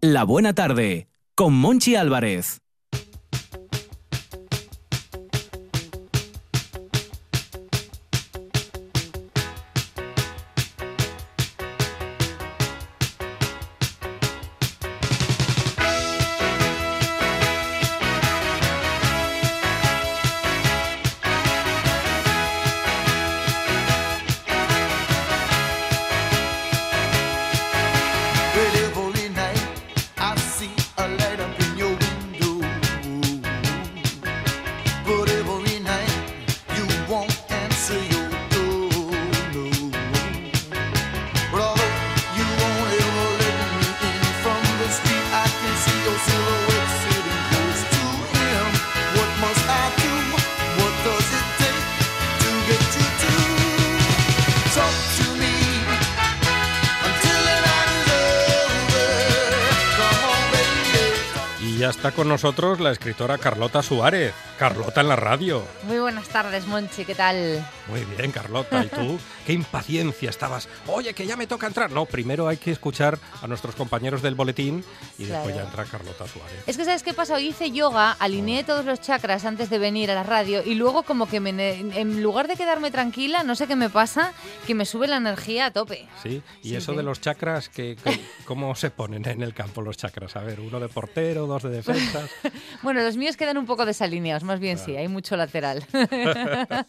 La Buena Tarde, con Monchi Álvarez. Nosotros la escritora Carlota Suárez. Carlota en la radio. Buenas tardes, Monchi, ¿qué tal? Muy bien, Carlota. ¿Y tú? Qué impaciencia estabas. Oye, que ya me toca entrar. No, primero hay que escuchar a nuestros compañeros del boletín y después ya entra Carlota Suárez. Es que, ¿sabes qué pasa? Hoy hice yoga, alineé todos los chakras antes de venir a la radio y luego como que me en lugar de quedarme tranquila, no sé qué me pasa, que me sube la energía a tope. ¿Sí? Y Sí, eso sí. de los chakras, que, que- ¿cómo se ponen en el campo los chakras? A ver, uno de portero, dos de defensas. Bueno, los míos quedan un poco desalineados, más bien sí, hay mucho lateral.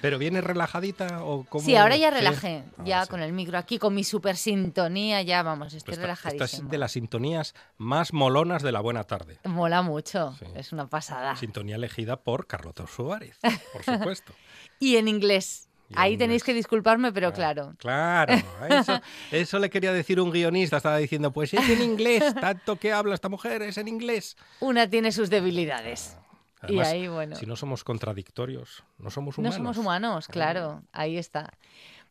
¿Pero viene relajadita o cómo? Sí, ahora ya Sí. relajé, Ah, ya sí. con el micro aquí, con mi super sintonía, ya vamos, estoy Esta- esta relajadísima. es de las sintonías más molonas de la buena tarde. Mola mucho, Sí. es una pasada. Sintonía elegida por Carlota Suárez, por supuesto. Y en inglés. Ahí tenéis que disculparme, pero claro. Claro, eso, eso le quería decir un guionista, estaba diciendo, pues es en inglés, tanto que habla esta mujer, es en inglés. Una tiene sus debilidades. Además, y ahí, bueno. si no somos contradictorios, no somos No humanos. somos humanos, claro, ahí está.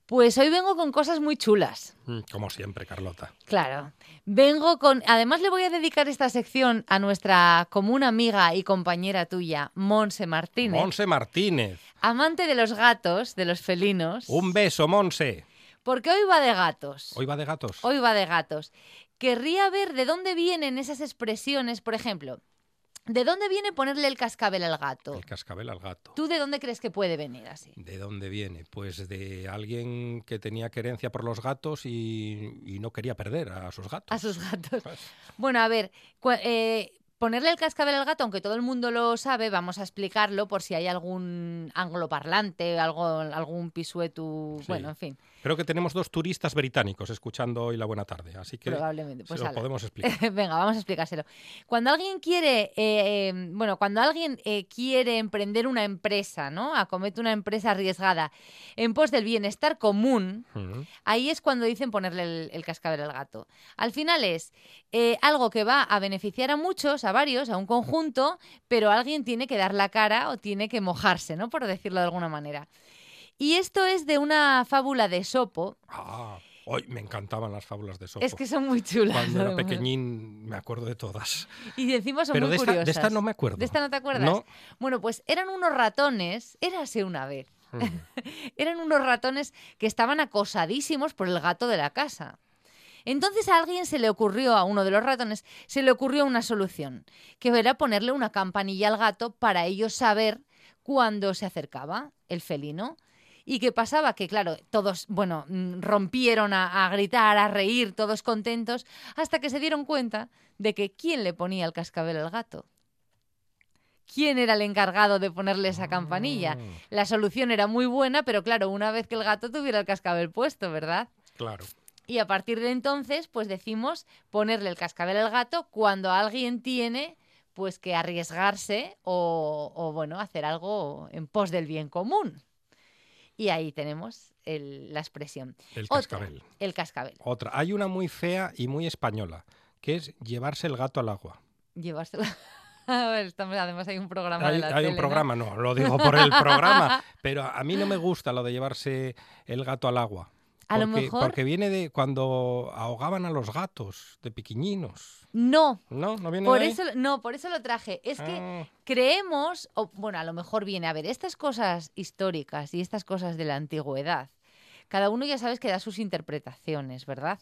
Pues hoy vengo con cosas muy chulas. Mm, Como siempre, Carlota. Claro. Vengo con. Además, le voy a dedicar esta sección a nuestra común amiga y compañera tuya, Monse Martínez, Monse Martínez, amante de los gatos, de los felinos. un beso, Monse. Porque hoy va de gatos. Hoy va de gatos. Hoy va de gatos. Querría ver de dónde vienen esas expresiones, por ejemplo, ¿de dónde viene ponerle el cascabel al gato? El cascabel al gato. ¿Tú de dónde crees que puede venir así? ¿De dónde viene? Pues de alguien que tenía querencia por los gatos y, y no quería perder a sus gatos. A sus gatos. Pues, Bueno, a ver, eh, ponerle el cascabel al gato, aunque todo el mundo lo sabe, vamos a explicarlo por si hay algún angloparlante, algo, algún pisuetu, Sí. bueno, en fin, Creo que tenemos dos turistas británicos escuchando hoy la buena tarde, así que probablemente. Pues se lo podemos explicar. Venga, vamos a explicárselo. Cuando alguien quiere, eh, eh, bueno, cuando alguien eh, quiere emprender una empresa, ¿no? Acomete una empresa arriesgada en pos del bienestar común. Ahí es cuando dicen ponerle el, el cascabel al gato. Al final es eh, algo que va a beneficiar a muchos, a varios, a un conjunto, pero alguien tiene que dar la cara o tiene que mojarse, ¿no? Por decirlo de alguna manera. Y esto es de una fábula de Sopo. Ah, hoy me encantaban las fábulas de Sopo. Es que son muy chulas. Cuando era pequeñín me acuerdo de todas. Y encima son Pero muy de esta, curiosas. de esta no me acuerdo. ¿De esta no te acuerdas? No. Bueno, pues eran unos ratones, érase una vez, Mm. eran unos ratones que estaban acosadísimos por el gato de la casa. Entonces a alguien se le ocurrió, a uno de los ratones, se le ocurrió una solución, que era ponerle una campanilla al gato para ellos saber cuándo se acercaba el felino. ¿Y qué pasaba? Que claro, todos, bueno, mm, rompieron a, a gritar, a reír, todos contentos, hasta que se dieron cuenta de que quién le ponía el cascabel al gato. ¿Quién era el encargado de ponerle esa campanilla? Ah, La solución era muy buena, pero claro, una vez que el gato tuviera el cascabel puesto, ¿verdad? Claro. Y a partir de entonces, pues decimos ponerle el cascabel al gato cuando alguien tiene pues que arriesgarse o, o, bueno, hacer algo en pos del bien común. Y ahí tenemos el- la expresión. El Otra, cascabel. el cascabel. Otra. Hay una muy fea y muy española, que es llevarse el gato al agua. Ver, estamos- además hay un programa Hay, de la hay tele, un programa, ¿no? lo digo por el programa, pero a mí no me gusta lo de llevarse el gato al agua. A lo porque- mejor- Porque viene de cuando ahogaban a los gatos de pequeñinos. No, ¿No? ¿No viene por de ahí? eso, no, por eso lo traje. Es que Ah, creemos, o bueno, a lo mejor viene a ver, estas cosas históricas y estas cosas de la antigüedad, cada uno ya sabes que da sus interpretaciones, ¿verdad?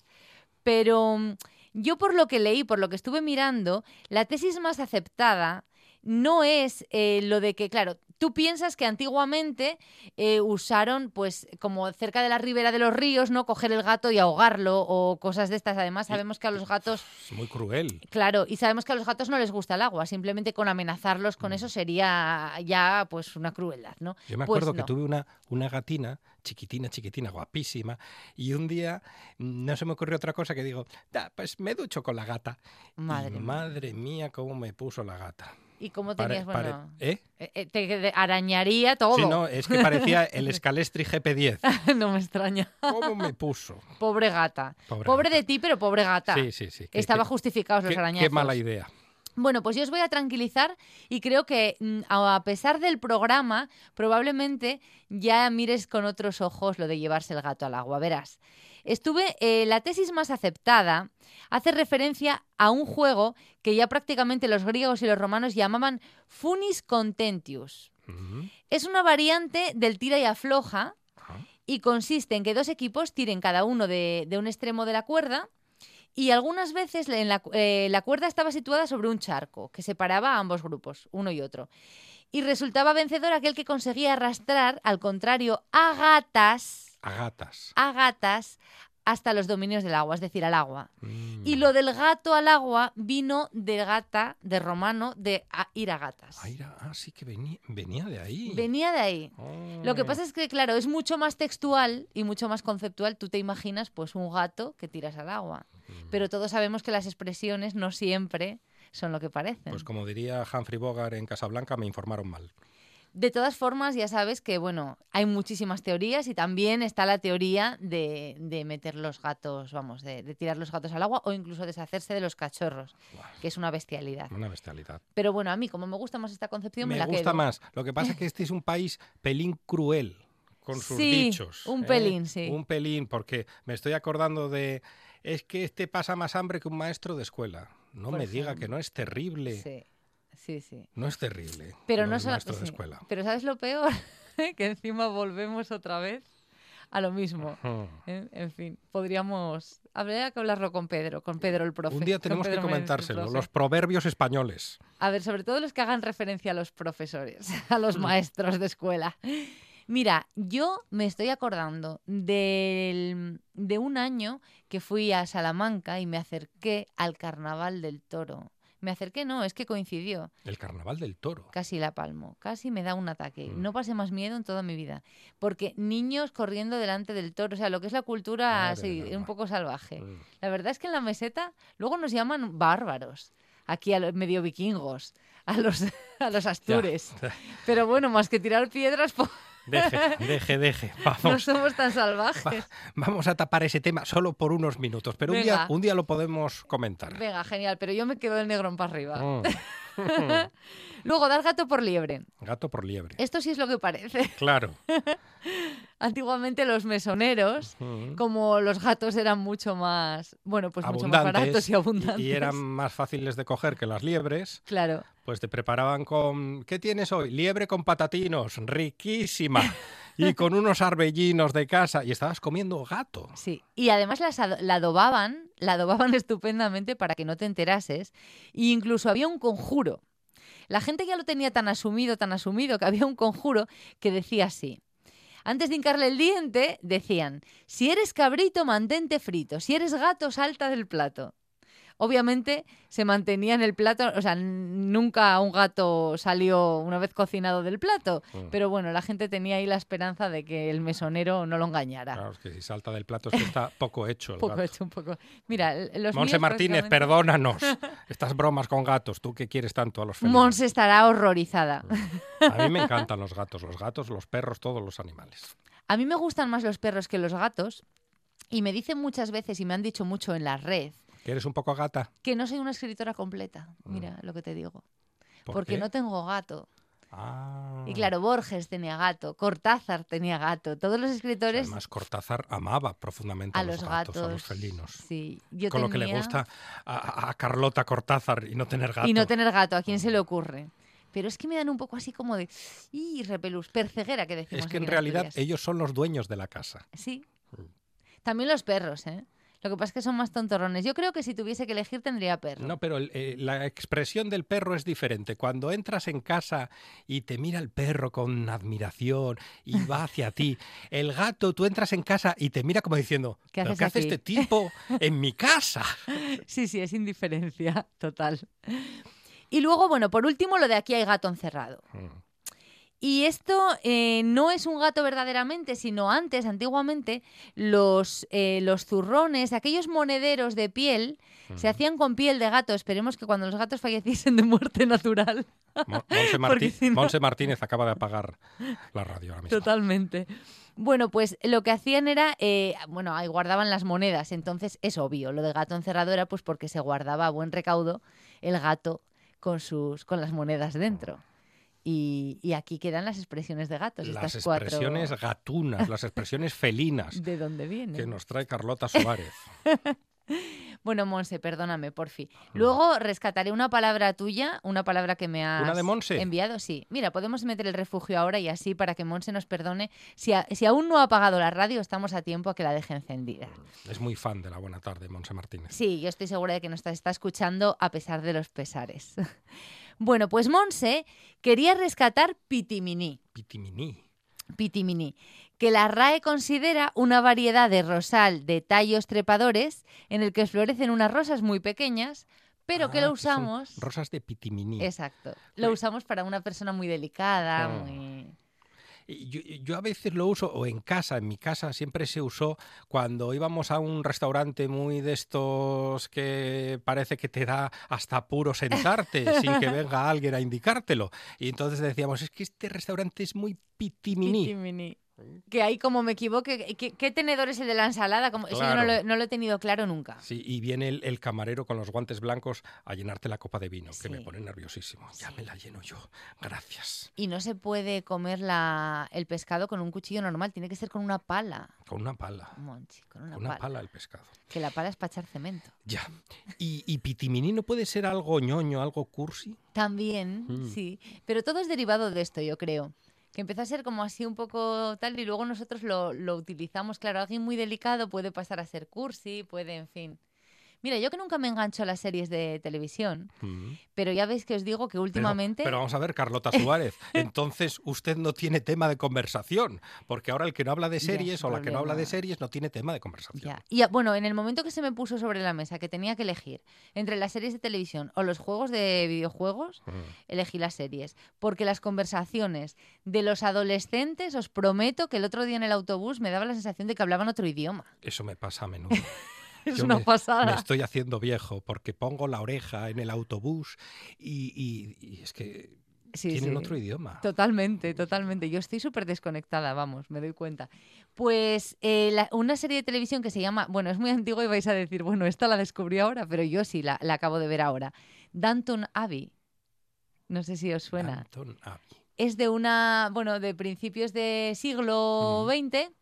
Pero mm, Yo por lo que leí, por lo que estuve mirando, la tesis más aceptada no es eh, lo de que, claro, tú piensas que antiguamente eh, usaron, pues, como cerca de la ribera de los ríos, ¿no? Coger el gato y ahogarlo o cosas de estas. Además, sabemos que a los gatos, Es muy cruel. claro, y sabemos que a los gatos no les gusta el agua. Simplemente con amenazarlos con eso sería ya, pues, una crueldad, ¿no? Yo me Pues acuerdo que tuve una, una gatina, chiquitina, chiquitina, guapísima, y un día mm, no se me ocurrió otra cosa que digo, "Da, pues me ducho con la gata. Madre y mía. madre mía, cómo me puso la gata. ¿Y cómo Pare- tenías, pare- bueno... ¿Eh? eh, eh, te arañaría todo. Sí, no, es que parecía el Scalestri GP10. no me extraña. ¿Cómo me puso? Pobre gata. Pobre Pobre, gata. de ti, pero pobre gata. Sí, sí, sí. Estaba justificados los arañazos. Qué mala idea. Bueno, pues yo os voy a tranquilizar y creo que mm, a pesar del programa, probablemente ya mires con otros ojos lo de llevarse el gato al agua. Verás, estuve, eh, la tesis más aceptada hace referencia a un juego que ya prácticamente los griegos y los romanos llamaban funis contentius. Es una variante del tira y afloja y consiste en que dos equipos tiren cada uno de, de un extremo de la cuerda y algunas veces en la, eh, la cuerda estaba situada sobre un charco que separaba a ambos grupos, uno y otro. Y resultaba vencedor aquel que conseguía arrastrar, al contrario, a gatas, A gatas. a gatas, hasta los dominios del agua, es decir, al agua. Mm. Y lo del gato al agua vino de gata, de romano, de a- ir a gatas. Ah, era- ah, sí que venía, venía de ahí. Venía de ahí. Lo que Oh. pasa es que, claro, es mucho más textual y mucho más conceptual. Tú te imaginas, pues, un gato que tiras al agua. Mm. Pero todos sabemos que las expresiones no siempre son lo que parecen. Pues como diría Humphrey Bogart en Casablanca, me informaron mal. De todas formas, ya sabes que, bueno, hay muchísimas teorías y también está la teoría de, de meter los gatos, vamos, de, de tirar los gatos al agua o incluso deshacerse de los cachorros, que es una bestialidad. Una bestialidad. Pero bueno, a mí, como me gusta más esta concepción, me, Me la gusta quedo. más. Lo que pasa es que este es un país pelín cruel con sus Sí, dichos. un ¿eh? pelín, sí. Un pelín, porque me estoy acordando de... Es que este pasa más hambre que un maestro de escuela. No Por me diga que no es terrible. Sí, sí, sí. No es terrible. Pero lo no maestro de escuela. Pero ¿sabes lo peor? que encima volvemos otra vez a lo mismo. ¿eh? En fin, podríamos. Habría que hablarlo con Pedro, con Pedro el profe. Un día tenemos que comentárselo. Los proverbios españoles. A ver, sobre todo los que hagan referencia a los profesores, a los maestros de escuela. Mira, yo me estoy acordando del- de un año que fui a Salamanca y me acerqué al Carnaval del Toro. Me acerqué, no, es que coincidió. El carnaval del toro. Casi la palmo, casi me da un ataque. Mm. No pasé más miedo en toda mi vida. Porque niños corriendo delante del toro, o sea, lo que es la cultura así, un poco salvaje. Mm. La verdad es que en la meseta luego nos llaman bárbaros, aquí a los medio vikingos, a los, a los astures. Pero bueno, más que tirar piedras, pues Deje, deje, deje. no Vamos, somos tan salvajes. vamos a tapar ese tema solo por unos minutos, pero un día, un día lo podemos comentar. Venga, genial, pero yo me quedo el negrón para arriba. Mm. Luego, dar gato por liebre. Gato por liebre. Esto sí es lo que parece. Claro. Antiguamente los mesoneros como los gatos eran mucho más, bueno, pues mucho más Abundantes baratos y abundantes. y eran más fáciles de coger que las liebres, Claro. pues te preparaban con ¿qué tienes hoy? Liebre con patatinos, riquísima. Y con unos arbellinos de casa y estabas comiendo gato. Sí, y además la adobaban, la adobaban estupendamente para que no te enterases, e incluso había un conjuro. La gente ya lo tenía tan asumido, tan asumido, que había un conjuro que decía así. Antes de hincarle el diente, decían, si eres cabrito, mantente frito, si eres gato, salta del plato. Obviamente se mantenía en el plato, o sea, nunca un gato salió una vez cocinado del plato, Mm. pero bueno, la gente tenía ahí la esperanza de que el mesonero no lo engañara. Claro, es que si salta del plato es que está poco hecho. el poco gato. hecho, un poco. Mira, l- los Monse míos, Martínez, perdónanos. Estas bromas con gatos, tú que quieres tanto a los felinos. Monse estará horrorizada. A mí me encantan los gatos, los gatos, los perros, todos los animales. A mí me gustan más los perros que los gatos y me dicen muchas veces y me han dicho mucho en la red ¿Que eres un poco gata? que no soy una escritora completa. Mira lo que te digo. ¿Por porque qué? no tengo gato. Ah. Y claro, Borges tenía gato, Cortázar tenía gato. Todos los escritores Además, Cortázar amaba profundamente a a los, gatos, gatos. a los felinos. Sí, yo Con lo que le gusta a, a Carlota Cortázar y no tener gato. Y no tener gato, ¿a quién se le ocurre? Pero es que me dan un poco así como de... ¡Y repelús! Perceguera que decimos es que en realidad ellos son los dueños de la casa. Sí. También los perros, ¿eh? Lo que pasa es que son más tontorrones. Yo creo que si tuviese que elegir tendría perro. No, pero eh, la expresión del perro es diferente. Cuando entras en casa y te mira el perro con admiración y va hacia ti, el gato, tú entras en casa y te mira como diciendo, ¿Qué ¿pero haces qué hace aquí?". este tipo en mi casa? Sí, sí, es indiferencia total. Y luego, bueno, por último, lo de aquí hay gato encerrado. Mm. Y esto eh, no es un gato verdaderamente, sino antes, antiguamente, los, eh, los zurrones, aquellos monederos de piel, se hacían con piel de gato. Esperemos que cuando los gatos falleciesen de muerte natural. Mo- Monse, Martí- Porque si no- Monse Martínez acaba de apagar la radio ahora mismo. Totalmente. Bueno, pues lo que hacían era, eh, bueno, ahí guardaban las monedas, entonces es obvio, lo de gato encerrado era pues porque se guardaba a buen recaudo el gato con sus con las monedas dentro. Y, y aquí quedan las expresiones de gatos, Las estas cuatro. expresiones gatunas, las expresiones felinas ¿De dónde vienen? que nos trae Carlota Suárez. Bueno, Monse, perdóname, porfi. Luego rescataré una palabra tuya, una palabra que me has ¿Una de Monse? enviado. Sí. Mira, podemos meter el refugio ahora y así para que Monse nos perdone. Si, a- si aún no ha apagado la radio, estamos a tiempo a que la deje encendida. Es muy fan de la buena tarde, Monse Martínez. Sí, yo estoy segura de que nos está escuchando a pesar de los pesares. Bueno, pues Monse quería rescatar Pitimini. Pitimini. Pitimini, que la RAE considera una variedad de rosal de tallos trepadores en el que florecen unas rosas muy pequeñas, pero que Ah, lo usamos. Rosas de Pitimini. Exacto. Lo usamos para una persona muy delicada, Ah. muy. Yo, yo a veces lo uso, o en casa, en mi casa siempre se usó cuando íbamos a un restaurante muy de estos que parece que te da hasta apuro sentarte sin que venga alguien a indicártelo. Y entonces decíamos, es que este restaurante es muy pitimini. Pitimini. Que ahí, como me equivoque, ¿qué, qué tenedor es el de la ensalada? Como, eso yo no lo, no lo he tenido claro nunca. Sí, y viene el, el camarero con los guantes blancos a llenarte la copa de vino, que me pone nerviosísimo. Ya me la lleno yo. Gracias. Y no se puede comer la, el pescado con un cuchillo normal, tiene que ser con una pala. Con una pala. Monchi, con una, Con una pala. pala el pescado. Que la pala es para echar cemento. Ya. ¿Y, y pitimini no puede ser algo ñoño, algo cursi? También, Mm. sí. Pero todo es derivado de esto, yo creo. Que empezó a ser como así un poco tal y luego nosotros lo, lo utilizamos. Claro, alguien muy delicado puede pasar a ser cursi, puede, en fin. Mira, yo que nunca me engancho a las series de televisión, Mm. pero ya veis que os digo que últimamente... Pero, vamos a ver, Carlota Suárez, entonces usted no tiene tema de conversación, porque ahora el que no habla de series o la que no habla de series no tiene tema de conversación. Ya. Y bueno, en el momento que se me puso sobre la mesa que tenía que elegir entre las series de televisión o los juegos de videojuegos, Mm. elegí las series. Porque las conversaciones de los adolescentes, os prometo que el otro día en el autobús me daba la sensación de que hablaban otro idioma. Eso me pasa a menudo. Es Yo una me, pasada. me estoy haciendo viejo porque pongo la oreja en el autobús y, y- y es que Sí, tienen sí. otro idioma. Totalmente, totalmente. Yo estoy súper desconectada, vamos, me doy cuenta. Pues eh, la- una serie de televisión que se llama, bueno, es muy antigua y vais a decir, bueno, esta la descubrí ahora, pero yo sí la, la acabo de ver ahora. Danton Abbey. No sé si os suena. Downton Abbey. Es de una, bueno, de principios de siglo XX, Mm.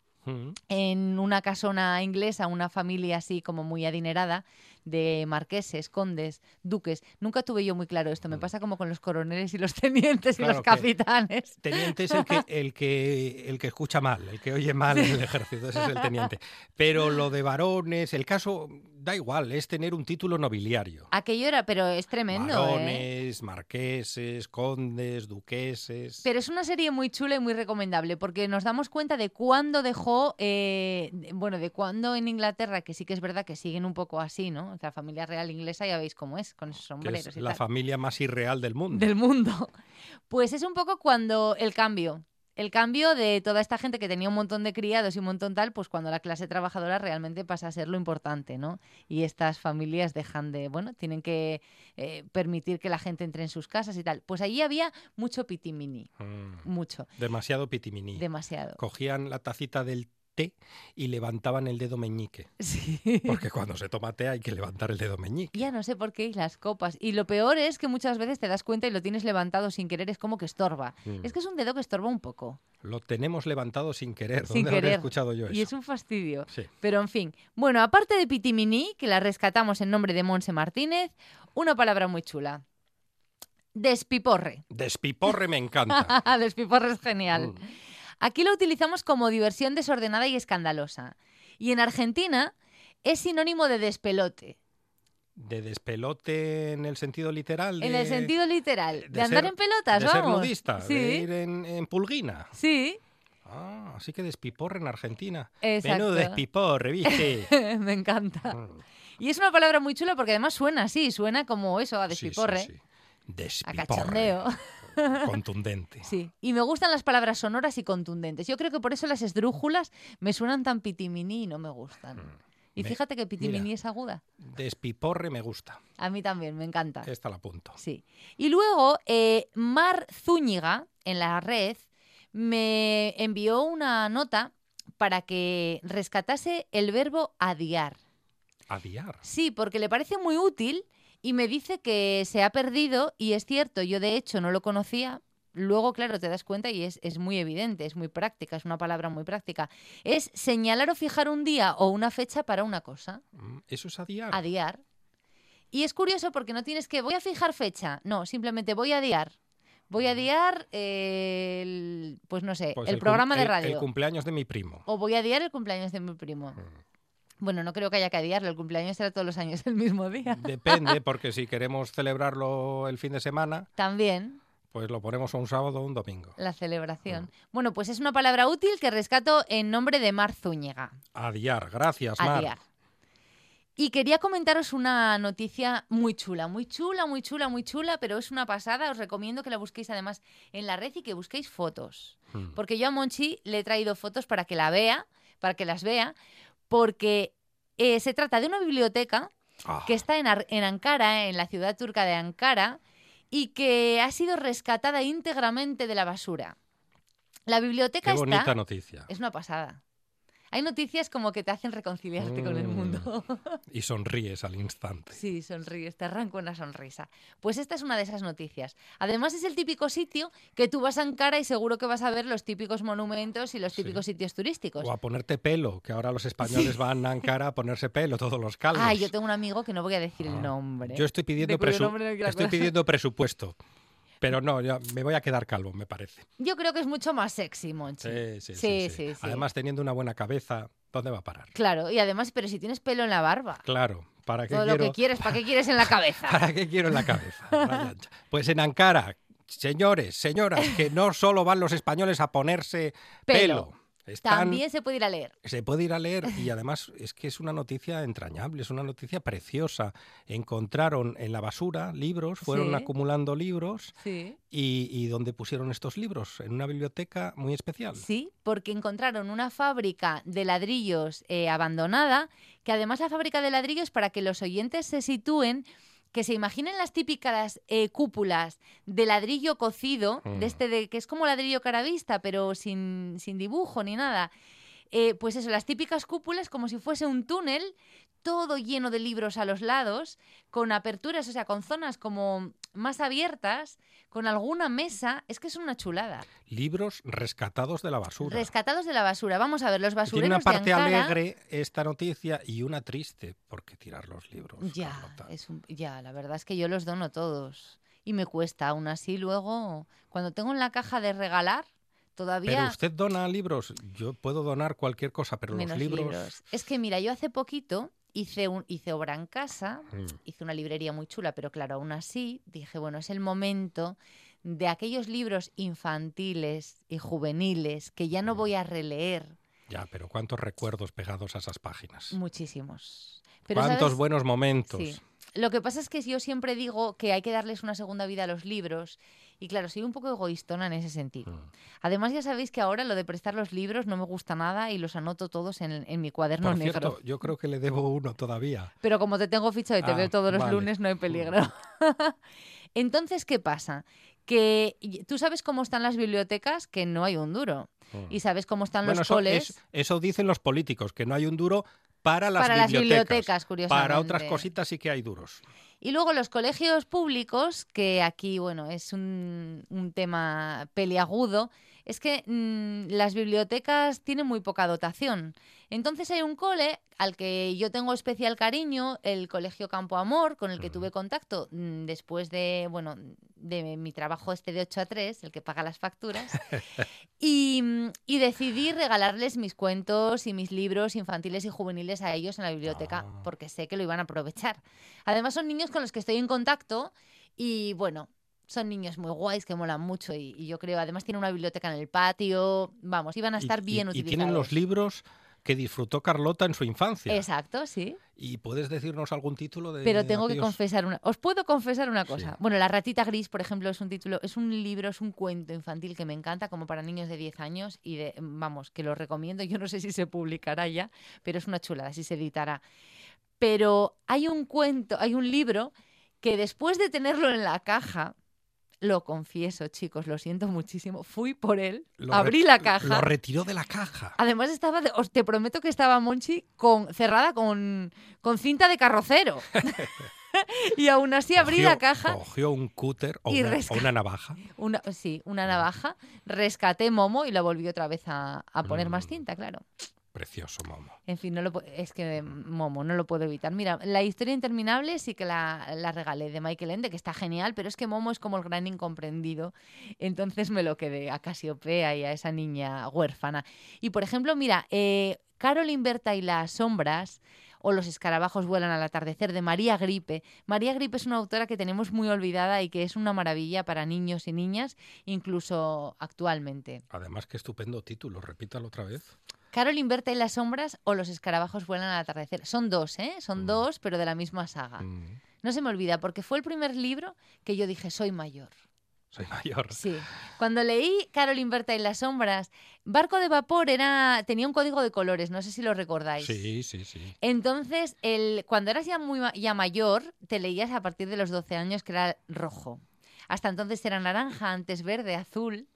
En una casona inglesa, una familia así como muy adinerada de marqueses, condes, duques. Nunca tuve yo muy claro esto. Me pasa como con los coroneles y los tenientes y los capitanes. Teniente es el que, el, que, el que escucha mal, el que oye mal en el ejército, ese es el teniente. Pero lo de varones, el caso da igual, es tener un título nobiliario. Aquello era, pero es tremendo, ¿eh? Varones, marqueses, condes, duqueses. Pero es una serie muy chula y muy recomendable porque nos damos cuenta de cuándo dejó, eh, bueno, de cuándo en Inglaterra, que sí que es verdad que siguen un poco así, ¿no? O sea, familia real inglesa ya veis cómo es, con esos que sombreros es y la tal. familia más irreal del mundo. del mundo. Pues es un poco cuando el cambio. El cambio de toda esta gente que tenía un montón de criados y un montón tal, pues cuando la clase trabajadora realmente pasa a ser lo importante, ¿no? Y estas familias dejan de, bueno, tienen que eh, permitir que la gente entre en sus casas y tal. Pues allí había mucho pitimini, Mm, mucho, demasiado pitimini. demasiado. Cogían la tacita del té y levantaban el dedo meñique. Sí. Porque cuando se toma té hay que levantar el dedo meñique. Ya no sé por qué y las copas. Y lo peor es que muchas veces te das cuenta y lo tienes levantado sin querer, es como que estorba. Mm. Es que es un dedo que estorba un poco. Lo tenemos levantado sin querer. Sin ¿Dónde querer. escuchado yo eso? Y es un fastidio. Sí. Pero en fin. Bueno, aparte de Pitimini, que la rescatamos en nombre de Monse Martínez, una palabra muy chula. Despiporre. Despiporre me encanta. Despiporre es genial. Mm. Aquí lo utilizamos como diversión desordenada y escandalosa. Y en Argentina es sinónimo de despelote. De despelote en el sentido literal. En el sentido literal. De, de andar ser- en pelotas, de ser vamos. nudista, sí, de ir en, en pulguina. sí, Ah, así que despiporre en Argentina. Exacto. Menudo despiporre, ¿viste? me encanta. Mm, Y es una palabra muy chula porque además suena así, suena como eso, a sí, sí, despiporre, sí. a Despiporre. cachondeo. Contundente. Sí, y me gustan las palabras sonoras y contundentes. Yo creo que por eso las esdrújulas me suenan tan pitiminí y no me gustan. Y Mm. Me- fíjate que pitiminí mira. es aguda. Despiporre me gusta. A mí también, me encanta. Esta la apunto. Sí. Y luego, eh, Mar Zúñiga, en la red, me envió una nota para que rescatase el verbo adiar. Adiar. Sí, porque le parece muy útil y me dice que se ha perdido y es cierto, yo de hecho no lo conocía. Luego, claro, te das cuenta y es, es muy evidente, es muy práctica, es una palabra muy práctica. Es señalar o fijar un día o una fecha para una cosa, Mm, Eso es adiar. adiar. Y es curioso porque no tienes que, voy a fijar fecha, no, simplemente voy a adiar. Voy a adiar, eh, el, pues no sé, Pues el, programa de el- radio. El cumpleaños de mi primo. O voy a adiar el cumpleaños de mi primo. Mm. Bueno, no creo que haya que adiarlo, el cumpleaños será todos los años el mismo día. Depende, porque si queremos celebrarlo el fin de semana, También pues lo ponemos un sábado o un domingo. la celebración. Mm. Bueno, pues es una palabra útil que rescato en nombre de Mar Zúñiga. Adiar. Gracias, Mar. Adiar. Y quería comentaros una noticia muy chula, muy chula, muy chula, muy chula, pero es una pasada. Os recomiendo que la busquéis además en la red y que busquéis fotos. Mm. Porque yo a Monchi le he traído fotos para que la vea, para que las vea, porque eh, se trata de una biblioteca Ah, que está en, Ar- en Ankara, en la ciudad turca de Ankara, y que ha sido rescatada íntegramente de la basura. La biblioteca qué bonita está... noticia. Es una pasada. Hay noticias como que te hacen reconciliarte con el Mm. mundo. Y sonríes al instante. Sí, sonríes, te arranca una sonrisa. Pues esta es una de esas noticias. Además es el típico sitio que tú vas a Ankara y seguro que vas a ver los típicos monumentos y los Sí. típicos sitios turísticos. O a ponerte pelo, que ahora los españoles van a Ankara a ponerse pelo, todos los calvos. Ah, yo tengo un amigo que no voy a decir Ah, el nombre. Yo estoy presu- pidiendo presupuesto. Pero no, ya me voy a quedar calvo, me parece. Yo creo que es mucho más sexy, Monchi. Sí, sí, sí. Sí, sí. sí, sí. Además, teniendo una buena cabeza, ¿dónde va a parar? Claro, y además, pero si tienes pelo en la barba, Claro, ¿para qué todo quiero? lo que quieres, ¿para qué quieres en la cabeza? ¿Para qué quiero en la cabeza? Pues en Ankara, señores, señoras, que no solo van los españoles a ponerse Pelo. pelo. Están, También se puede ir a leer. Se puede ir a leer y además es que es una noticia entrañable, es una noticia preciosa. Encontraron en la basura libros, fueron Sí. acumulando libros Sí. y, y ¿dónde pusieron estos libros? En una biblioteca muy especial. Sí, porque encontraron una fábrica de ladrillos eh, abandonada, que además la fábrica de ladrillos, para que los oyentes se sitúen, que se imaginen las típicas eh, cúpulas de ladrillo cocido, Mm. de este de que es como ladrillo caravista, pero sin, sin dibujo ni nada. Eh, pues eso, las típicas cúpulas como si fuese un túnel, todo lleno de libros a los lados, con aperturas, o sea, con zonas como más abiertas, con alguna mesa. Es que es una chulada. Libros rescatados de la basura. Rescatados de la basura. Vamos a ver, los Tiene basureros una parte de Ankara... alegre esta noticia y una triste, porque tirar los libros. Ya, es un- ya, la verdad es que yo los dono todos. Y me cuesta, aún así luego, cuando tengo en la caja de regalar, todavía... Pero usted dona libros. Yo puedo donar cualquier cosa, pero menos los libros. Es que mira, yo hace poquito hice, un, hice obra en casa, Mm. hice una librería muy chula, pero claro, aún así dije, bueno, es el momento de aquellos libros infantiles y juveniles que ya no Mm. voy a releer Ya, pero cuántos recuerdos pegados a esas páginas. muchísimos. Pero cuántos ¿sabes? buenos momentos. Sí. Lo que pasa es que yo siempre digo que hay que darles una segunda vida a los libros. Y claro, soy un poco egoístona en ese sentido. Mm. Además, ya sabéis que ahora lo de prestar los libros no me gusta nada y los anoto todos en, en mi cuaderno Por negro. cierto, yo creo que le debo uno todavía. Pero como te tengo fichado y te Ah, veo todos los vale. lunes, no hay peligro. Entonces, ¿qué pasa? Que tú sabes cómo están las bibliotecas, que no hay un duro. Mm. Y sabes cómo están Bueno, los eso, coles es- eso dicen los políticos, que no hay un duro para las para las bibliotecas. bibliotecas, curiosamente. Para otras cositas sí que hay duros. Y luego los colegios públicos, que aquí, bueno, es un, un tema peliagudo, es que mm, las bibliotecas tienen muy poca dotación. Entonces hay un cole al que yo tengo especial cariño, el Colegio Campo Amor, con el que tuve contacto mm, después de, bueno, de mi trabajo este de 8 a 3, el que paga las facturas, y, mm, y decidí regalarles mis cuentos y mis libros infantiles y juveniles a ellos en la biblioteca, Ah. porque sé que lo iban a aprovechar. Además son niños con los que estoy en contacto y bueno, son niños muy guays que molan mucho y, y yo creo, además tienen una biblioteca en el patio, vamos, iban a Y- estar y- bien y, utilizados. tienen los libros que disfrutó Carlota en su infancia. Exacto, sí. ¿Y puedes decirnos algún título de Pero tengo que confesar una. Os puedo confesar una cosa. Sí. Bueno, La ratita gris, por ejemplo, es un título, es un libro, es un cuento infantil que me encanta, como para niños de 10 años y de, vamos, que lo recomiendo. Yo no sé si se publicará ya, pero es una chulada, si se editará. Pero hay un cuento, hay un libro que después de tenerlo en la caja, lo confieso, chicos, lo siento muchísimo, fui por él, Lo abrí la caja. Lo retiró de la caja. Además estaba, de- os te prometo que estaba Monchi con, cerrada con, con cinta de carrocero. y aún así abrí Cogió- la caja, Cogió un cúter o y una, o resca- una navaja. una, sí, una navaja, rescaté Momo y la volví otra vez a, a poner más Mm. cinta, claro. Precioso, Momo. En fin, no lo, es que Momo no lo puedo evitar. Mira, la historia interminable sí que la, la regalé de Michael Ende, que está genial, pero es que Momo es como el gran incomprendido. Entonces me lo quedé a Casiopea y a esa niña huérfana. Y por ejemplo, mira, eh, Carolyn Berta y las sombras o Los escarabajos vuelan al atardecer de María Gripe. María Gripe es una autora que tenemos muy olvidada y que es una maravilla para niños y niñas, incluso actualmente. Además, qué estupendo título. Repítalo otra vez. Carolyn Berta y las sombras o Los escarabajos vuelan al atardecer. Son dos, ¿eh? Son Mm. dos, pero de la misma saga. Mm, No se me olvida, porque fue el primer libro que yo dije, soy mayor. soy mayor. Sí. Cuando leí Carolyn Berta y las sombras, Barco de Vapor era, tenía un código de colores, no sé si lo recordáis. Sí, sí, sí. Entonces, el, cuando eras ya, muy, ya mayor, te leías a partir de los 12 años que era rojo. Hasta entonces era naranja, antes verde, azul.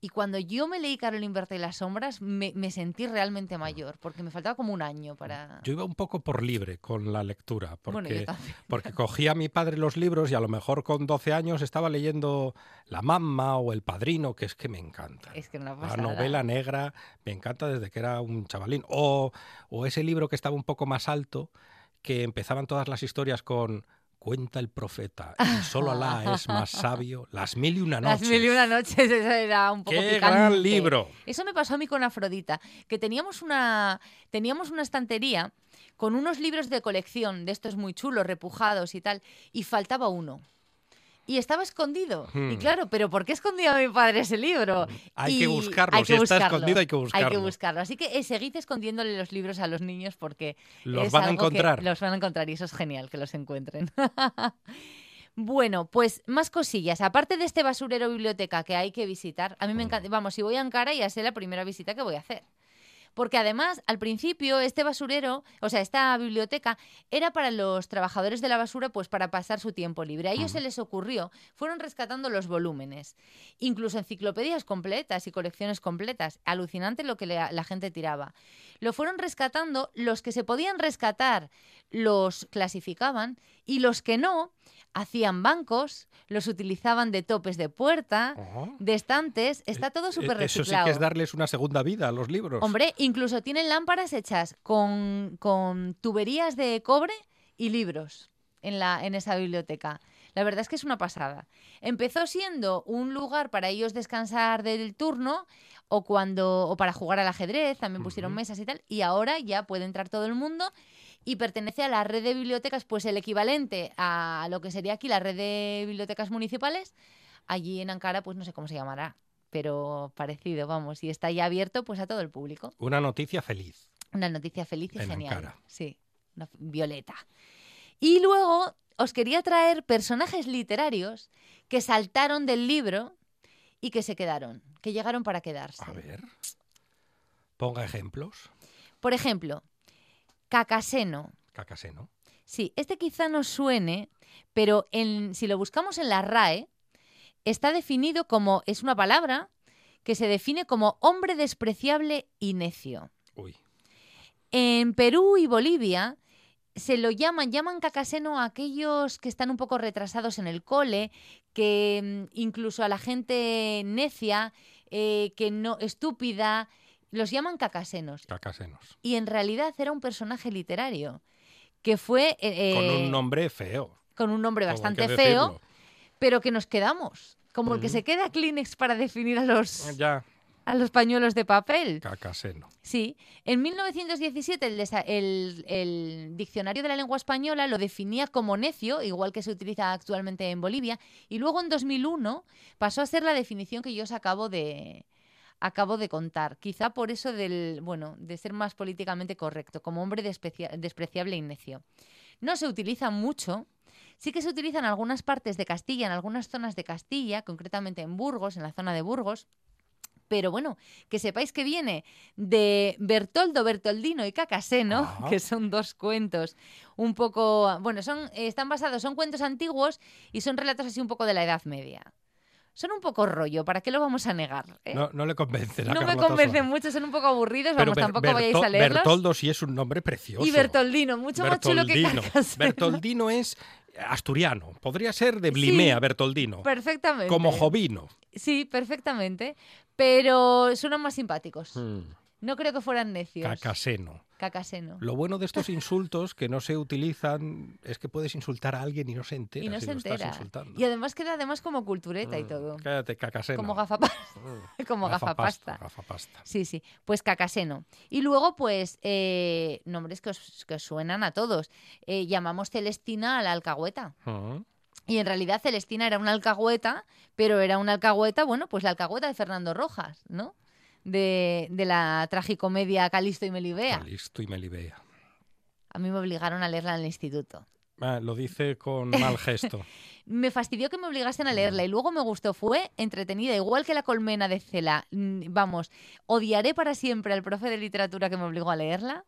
Y cuando yo me leí Carolyn Berta y las sombras, me, me sentí realmente mayor, porque me faltaba como un año para... Yo iba un poco por libre con la lectura, porque, Bueno, porque cogía a mi padre los libros y a lo mejor con 12 años estaba leyendo La Mamma o El Padrino, que es que me encanta. Es que una La pasada. novela negra me encanta desde que era un chavalín. O, o ese libro que estaba un poco más alto, que empezaban todas las historias con Cuenta el profeta y solo Alá es más sabio. Las mil y una noches. Las mil y una noches, eso era un poco ¡Qué picante. gran libro! Eso me pasó a mí con Afrodita, que teníamos una, teníamos una estantería con unos libros de colección, de estos muy chulos, repujados y tal, y faltaba uno. Y estaba escondido. Y Hmm. claro, pero ¿por qué escondía mi padre ese libro? Hay Y que buscarlo. hay si que está buscarlo. escondido, hay que Hay buscarlo. que buscarlo. Así que eh, seguid escondiéndole los libros a los niños porque Los es van a que encontrar. los van a encontrar y eso es genial que los encuentren. bueno, pues más cosillas. Aparte de este basurero biblioteca que hay que visitar, a mí me encanta. Vamos, si voy a Ankara ya sé la primera visita que voy a hacer. Porque además, al principio, este basurero, o sea, esta biblioteca, era para los trabajadores de la basura, pues para pasar su tiempo libre. A ellos se les ocurrió, fueron rescatando los volúmenes, incluso enciclopedias completas y colecciones completas. Alucinante lo que le- la gente tiraba. Lo fueron rescatando, los que se podían rescatar los clasificaban y los que no hacían bancos, los utilizaban de topes de puerta, de estantes, está todo Eh, súper Eso sí reciclado. que es darles una segunda vida a los libros. Hombre, incluso tienen lámparas hechas con, con tuberías de cobre y libros en, la, en esa biblioteca. La verdad es que es una pasada. Empezó siendo un lugar para ellos descansar del turno o cuando o para jugar al ajedrez, también pusieron mesas y tal, y ahora ya puede entrar todo el mundo y pertenece a la red de bibliotecas, pues el equivalente a lo que sería aquí la red de bibliotecas municipales. Allí en Ankara, pues no sé cómo se llamará, pero parecido, vamos, y está ya abierto pues a todo el público. Una noticia feliz. Una noticia feliz y En genial. Ankara. Sí, una violeta. Y luego os quería traer personajes literarios que saltaron del libro y que se quedaron, que llegaron para quedarse. A ver. Ponga ejemplos. Por ejemplo, Cacaseno. Cacaseno. Sí, este quizá no suene, pero en- si lo buscamos en la RAE, está definido como, es una palabra que se define como hombre despreciable y necio. Uy. En Perú y Bolivia se lo llaman, llaman cacaseno a aquellos que están un poco retrasados en el cole, que mm, incluso a la gente necia, eh, que no, estúpida, los llaman cacasenos. Cacasenos. Y en realidad era un personaje literario que fue eh, Con eh, un nombre feo. con un nombre bastante feo, pero que nos quedamos. Como el que Ujú. se queda Kleenex para definir a los, Ya, a los pañuelos de papel. cacaseno. Sí, en 1917 el, el- el Diccionario de la Lengua Española lo definía como necio, igual que se utiliza actualmente en Bolivia, y luego en 2001 pasó a ser la definición que yo os acabo de acabo de contar, quizá por eso del, bueno, de ser más políticamente correcto, como hombre desprecia- despreciable y necio. No se utiliza mucho, sí que se utiliza en algunas partes de Castilla, en algunas zonas de Castilla, concretamente en Burgos, en la zona de Burgos, pero bueno, que sepáis que viene de Bertoldo, Bertoldino y Cacaseno, que son dos cuentos un poco, bueno, son están basados, son cuentos antiguos y son relatos así un poco de la Edad Media. Son un poco rollo, ¿para qué lo vamos a negar? eh? No, no le convencen a No me convencen Suárez. mucho, son un poco aburridos, Pero vamos, Ber- tampoco vayáis a leerlos. Bertoldo sí es un nombre precioso. y Bertoldino, mucho más chulo que Bertoldino. Es asturiano. Podría ser de Blimea, Sí, Bertoldino. Perfectamente. Como Jovino. Sí, perfectamente. Pero suenan más simpáticos. Mm, No creo que fueran necios. Cacaseno. Cacaseno. Lo bueno de estos insultos que no se utilizan es que puedes insultar a alguien y no se entera Y no si se lo estás entera. insultando. Y además queda además como cultureta y Mm, todo. Cállate, cacaseno. Como gafapasta. Mm, como gafapasta. Gafapasta. Sí, sí. Pues cacaseno. Y luego, pues, eh, nombres que os, que os suenan a todos. Eh, llamamos Celestina a la alcahueta. Mm. Y en realidad Celestina era una alcahueta, pero era una alcahueta, bueno, pues la alcahueta de Fernando Rojas, ¿no? De, de la tragicomedia Calisto y Melibea. Calisto y Melibea. A mí me obligaron a leerla en el instituto. Ah, lo dice con mal gesto. Me fastidió que me obligasen a leerla y luego me gustó. Fue entretenida, igual que la colmena de Cela. Mm, Vamos, odiaré para siempre al profe de literatura que me obligó a leerla.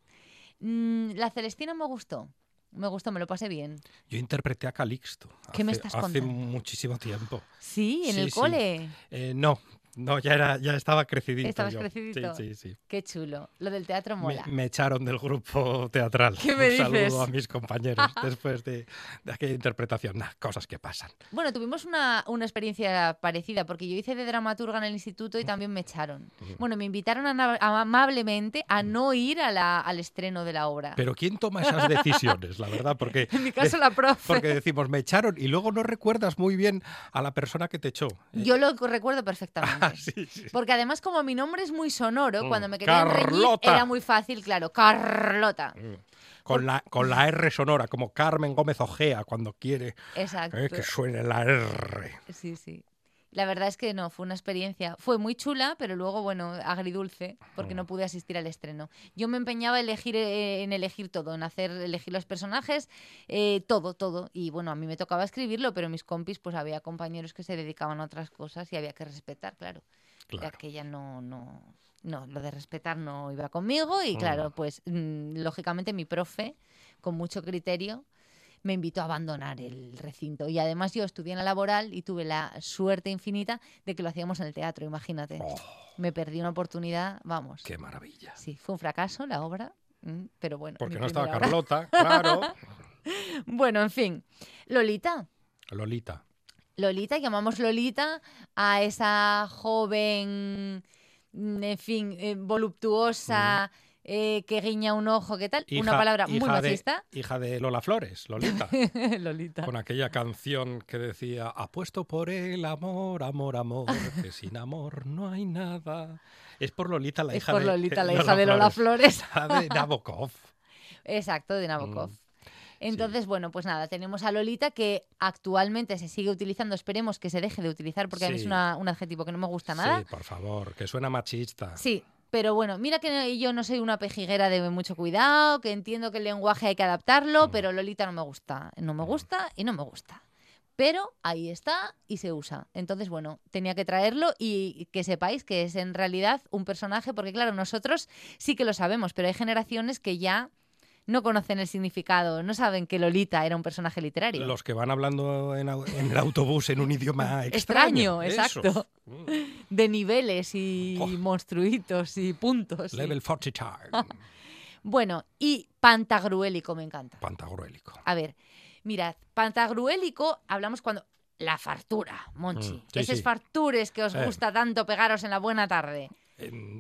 Mm, La Celestina me gustó. Me gustó, me lo pasé bien. Yo interpreté a Calixto. ¿Qué me hace- estás Hace muchísimo tiempo. Sí, en Sí, el sí. cole. Eh, no, no, ya, era, ya estaba crecidito. Estabas yo. crecidito. Sí, sí, sí. Qué chulo. Lo del teatro Me, mola. me echaron del grupo teatral. ¿Qué me Un saludo dices? a mis compañeros después de, de aquella interpretación. Nah, cosas que pasan. Bueno, tuvimos una, una experiencia parecida porque yo hice de dramaturga en el instituto y también me echaron. Bueno, me invitaron ana- amablemente a no ir a la- al estreno de la obra. Pero ¿quién toma esas decisiones, la verdad? Porque, en mi caso, la profe. porque decimos, me echaron y luego no recuerdas muy bien a la persona que te echó. Eh, Yo lo recuerdo perfectamente. sí, sí. Porque además, como mi nombre es muy sonoro, Mm. cuando me querían reñir era muy fácil, claro. Carlota. Con la, con la R sonora, como Carmen Gómez Ojea cuando quiere Exacto. eh, que suene la R. Sí, sí. La verdad es que no, fue una experiencia. Fue muy chula, pero luego, bueno, agridulce, porque no pude asistir al estreno. Yo me empeñaba elegir, eh, en elegir todo, en hacer, elegir los personajes, eh, todo, todo. Y bueno, a mí me tocaba escribirlo, pero mis compis, pues había compañeros que se dedicaban a otras cosas y había que respetar, claro. Ya Claro. que ella no, no, no, lo de respetar no iba conmigo y claro, Mm. pues mm, lógicamente mi profe, con mucho criterio, me invitó a abandonar el recinto. Y además yo estudié en la laboral y tuve la suerte infinita de que lo hacíamos en el teatro, imagínate. Oh, Me perdí una oportunidad, vamos. qué maravilla. Sí, fue un fracaso la obra, mm, pero bueno. Porque no estaba obra. Carlota, claro. Bueno, en fin. Lolita. Lolita. Lolita, llamamos Lolita a esa joven, mm, en fin, eh, voluptuosa, eh, que guiña un ojo, ¿qué tal? Una palabra muy de- machista. hija de Lola Flores, Lolita. Lolita. con aquella canción que decía, apuesto por el amor, amor, amor, que sin amor no hay nada. Es por Lolita la Es hija por de Lolita, la hija de Lola Flores. La de Nabokov. Exacto, de Nabokov. Mm, Entonces, bueno, pues nada, tenemos a Lolita que actualmente se sigue utilizando, esperemos que se deje de utilizar porque a mí es una- un adjetivo que no me gusta nada. Sí, por favor, que suena machista. Sí, pero bueno, mira que yo no soy una pejiguera de mucho cuidado, que entiendo que el lenguaje hay que adaptarlo, pero Lolita no me gusta. No me gusta y no me gusta. Pero ahí está y se usa. Entonces, bueno, tenía que traerlo y que sepáis que es en realidad un personaje, porque claro, nosotros sí que lo sabemos, pero hay generaciones que ya no conocen el significado, no saben que Lolita era un personaje literario. Los que van hablando en, el autobús en un idioma extraño. Extraño, exacto. Mm. De niveles y Oh. monstruitos y puntos. Level 40 time. Bueno, y pantagruélico me encanta. Pantagruélico. A ver, mirad, pantagruélico hablamos cuando... La fartura, Monchi. Mm, sí, Esos sí. fartures que os Eh. gusta tanto pegaros en la buena tarde.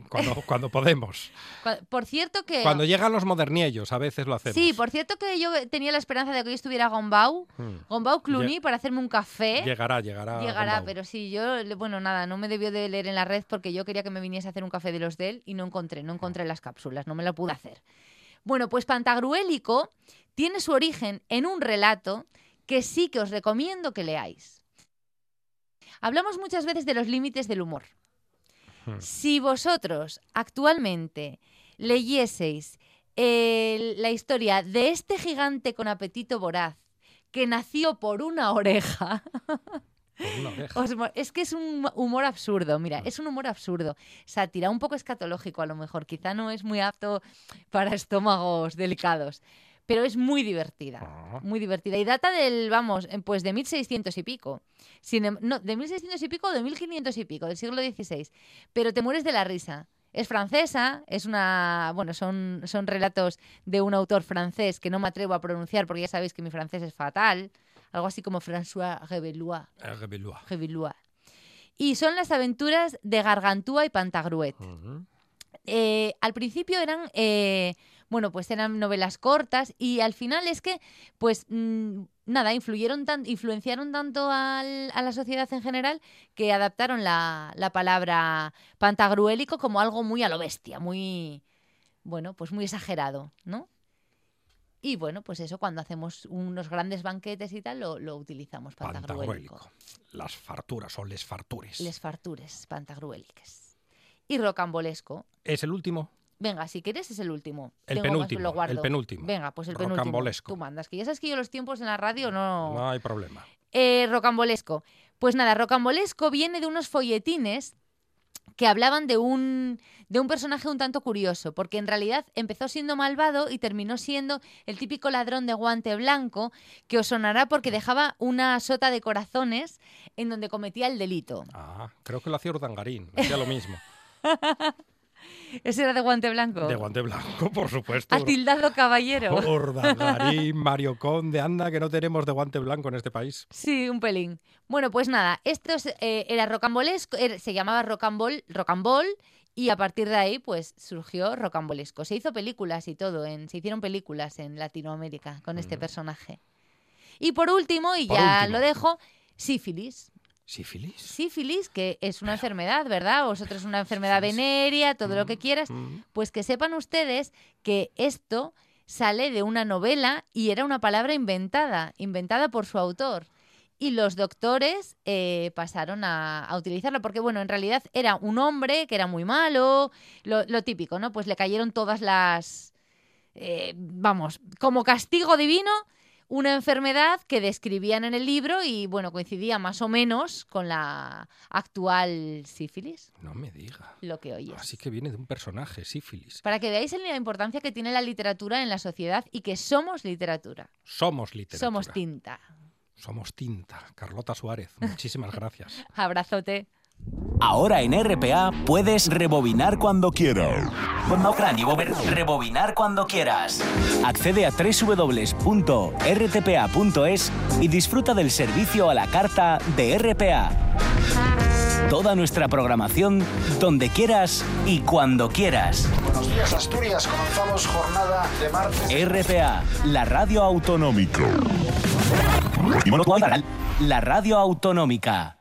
Cuando, cuando podemos. Por cierto que... Cuando llegan los moderniellos, a veces lo hacemos. Sí, por cierto que yo tenía la esperanza de que hoy estuviera Gombau, Hmm. Gombau Cluny, para hacerme un café. Llegará, llegará. Llegará, Gombau. pero sí, yo, bueno, nada, no me debió de leer en la red porque yo quería que me viniese a hacer un café de los de él y no encontré, no encontré las cápsulas, no me lo pude hacer. Bueno, pues Pantagruélico tiene su origen en un relato que sí que os recomiendo que leáis. Hablamos muchas veces de los límites del humor. Hmm. Si vosotros actualmente leyeseis eh, la historia de este gigante con apetito voraz que nació por una oreja, Por una oreja. os es que es un humor absurdo, mira, es un humor absurdo. Sátira, un poco escatológico a lo mejor, quizá no es muy apto para estómagos delicados, pero es muy divertida, Ah. muy divertida. Y data del, vamos, eh, pues de 1600 y pico. Sin em- no, de 1600 y pico o de 1500 y pico, del siglo XVI. Pero te mueres de la risa. Es francesa, es una. Bueno, son, son relatos de un autor francés que no me atrevo a pronunciar porque ya sabéis que mi francés es fatal. Algo así como François Rebelois. Eh, Rebelua. Rebelois. Y son las aventuras de Gargantúa y Pantagruet. Eh, al principio eran, eh, bueno, pues eran novelas cortas y al final es que, pues mm, nada, influyeron tan, influenciaron tanto al- a la sociedad en general que adaptaron la, la palabra pantagruélico como algo muy a lo bestia, muy, bueno, pues muy exagerado, ¿no? Y bueno, pues eso, cuando hacemos unos grandes banquetes y tal, lo, lo utilizamos, pantagruélico. Pantagruélico. Las farturas o les fartures. Les fartures, pantagruéliques. Y rocambolesco, ¿Es el último? Venga, si quieres es el último. El Tengo más, penúltimo, lo guardo. el penúltimo. Venga, pues el penúltimo. Rocambolesco. Tú mandas, que ya sabes que yo los tiempos en la radio no... No hay problema. Eh, rocambolesco. Pues nada, rocambolesco viene de unos folletines que hablaban de un, de un personaje un tanto curioso, porque en realidad empezó siendo malvado y terminó siendo el típico ladrón de guante blanco, que os sonará porque dejaba una sota de corazones en donde cometía el delito. Ah, creo que lo hacía Urdangarín. Hacía lo mismo. Ese era de guante blanco. De guante blanco, por supuesto. Atildado caballero. Urdangarín, Mario Conde, anda que no tenemos de guante blanco en este país. Sí, un pelín. Bueno, pues nada, esto es, eh, era rocambolesco, se llamaba rocambol, rocambol y a partir de ahí pues surgió rocambolesco. Se hizo películas y todo, en, se hicieron películas en Latinoamérica con este Mm. personaje. Y por último, y Por ya último. lo dejo, sífilis. ¿Sífilis? Sífilis, que es una enfermedad, ¿verdad? Vosotros una enfermedad venérea, todo lo que quieras. Mm. Pues que sepan ustedes que esto sale de una novela y era una palabra inventada, inventada por su autor. Y los doctores eh, pasaron a, a utilizarla porque, bueno, en realidad era un hombre que era muy malo, lo, lo típico, ¿no? Pues le cayeron todas las... eh, vamos, como castigo divino, una enfermedad que describían en el libro y, bueno, coincidía más o menos con la actual sífilis, No me diga. lo que oyes. Así que viene de un personaje, sífilis. Para que veáis la importancia que tiene la literatura en la sociedad y que somos literatura. Somos literatura. Somos tinta. Somos tinta. Carlota Suárez, muchísimas gracias. Abrazote. Ahora en RPA puedes rebobinar cuando quieras. Rebobinar cuando quieras. Accede a www.rtpa.es y disfruta del servicio a la carta de RPA. Toda nuestra programación donde quieras y cuando quieras. Buenos días, Asturias. Comenzamos jornada de martes. RPA, la radio autonómica. La radio autonómica.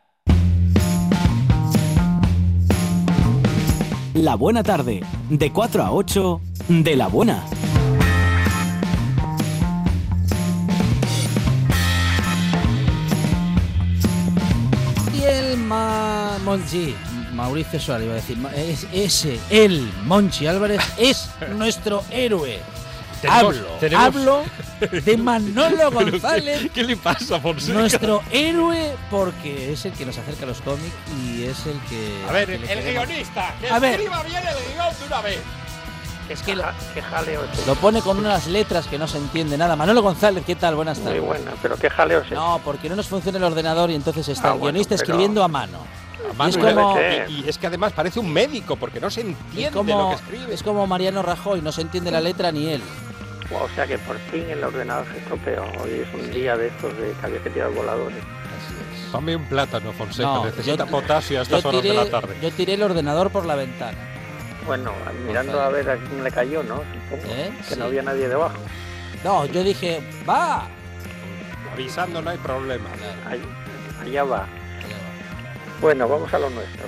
La buena tarde, de 4 a 8, de la buena. Y el ma... Monchi, Mauricio Suárez iba a decir, es, ese, el Monchi Álvarez, es nuestro héroe. Tenemos- hablo, tenemos- hablo de Manolo González, ¿Qué le pasa, Fonseca? nuestro héroe, porque es el que nos acerca a los cómics y es el que... A ver, que el, guionista, que A ver. escriba bien el guion de una vez. Es que lo, lo pone con unas letras que no se entiende nada. Manolo González, ¿qué tal? Buenas Muy tardes. buena, pero qué jaleo es No, porque no nos funciona el ordenador y entonces está Ah, el bueno, guionista pero- escribiendo a mano. Mano, y es como. Y, y es que además parece un médico, porque no se entiende lo que escribe. es como Mariano Rajoy, no se entiende la letra ni él. O sea que por fin el ordenador se estropeó. Hoy es un día de estos de que había que tirar voladores. Tome un plátano, Fonseca. No, Necesita yo- potasio a estas Yo horas tiré, de la tarde. yo tiré el ordenador por la ventana. Bueno, mirando a ver a quién le cayó, ¿no? Supongo ¿Eh? que Sí. no había nadie debajo. No, yo dije, va. Avisando no hay problema. Allá va. Bueno, vamos a lo nuestro.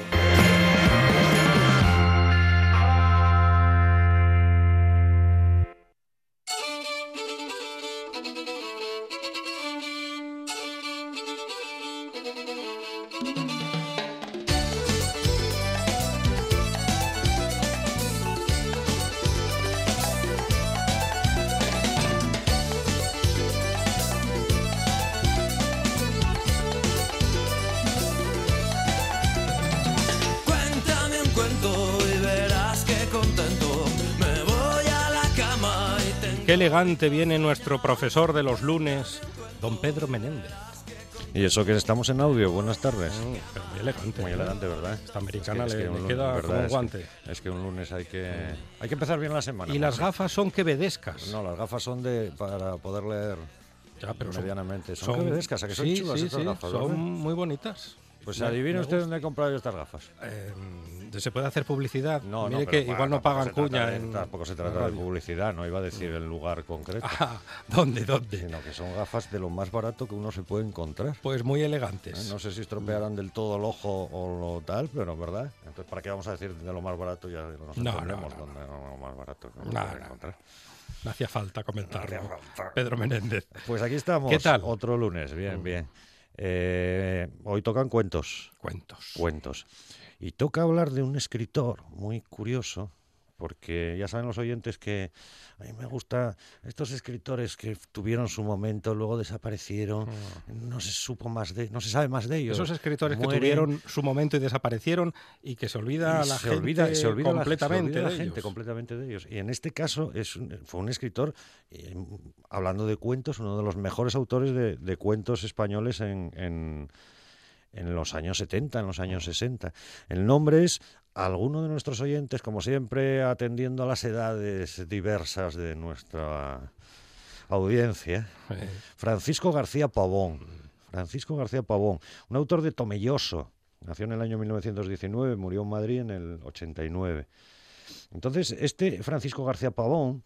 Qué elegante viene nuestro profesor de los lunes, don Pedro Menéndez. Y eso que estamos en audio, buenas tardes. Mm, pero muy elegante. Muy ¿no? elegante, ¿verdad? Esta americana Es que- es le, que un le lunes, queda como un Es que- guante. Es que un lunes hay que hay que empezar bien la semana. Y las gafas son quevedescas. No, las gafas son de para poder leer Ya, pero son- medianamente. Son, quevedescas, ¿a que son sí, chulas sí, estas sí, gafas, son ¿verdad? muy bonitas. Pues me usted gusta. dónde he comprado yo estas gafas. Eh, ¿Se puede hacer publicidad? No, Mire no, que pero igual no pagan cuña de- en Tampoco se trata de publicidad, no iba a decir el lugar concreto. Ah, ¿Dónde, dónde? Sino que son gafas de lo más barato que uno se puede encontrar. Pues muy ¿eh? elegantes. No sé si estropearán del todo el ojo o lo tal, pero ¿verdad? Entonces, ¿para qué vamos a decir de lo más barato? Ya nos No, entendemos no, no. dónde es lo más barato que No, uno puede no. encontrar. No hacía falta comentarlo. No falta. Pedro Menéndez. Pues aquí estamos. ¿Qué tal? Otro lunes, bien, Mm. bien. Eh, hoy tocan cuentos. Cuentos. Cuentos. Y toca hablar de un escritor muy curioso, porque ya saben los oyentes que a mí me gusta estos escritores que tuvieron su momento, luego desaparecieron, no se supo más de, no se sabe más de ellos. Mm. Esos escritores que tuvieron su momento y desaparecieron y que se olvida a la se gente olvida, se olvida la- se completamente olvida la, de gente ellos. completamente de ellos. Y en este caso es fue un escritor, eh, hablando de cuentos, uno de los mejores autores de, de cuentos españoles en, en- en los años 70, en los años 60. El nombre es alguno de nuestros oyentes, como siempre, atendiendo a las edades diversas de nuestra audiencia. Francisco García Pavón. Francisco García Pavón, un autor de Tomelloso. Nació en el año 1919, murió en Madrid en el 89. Entonces, este Francisco García Pavón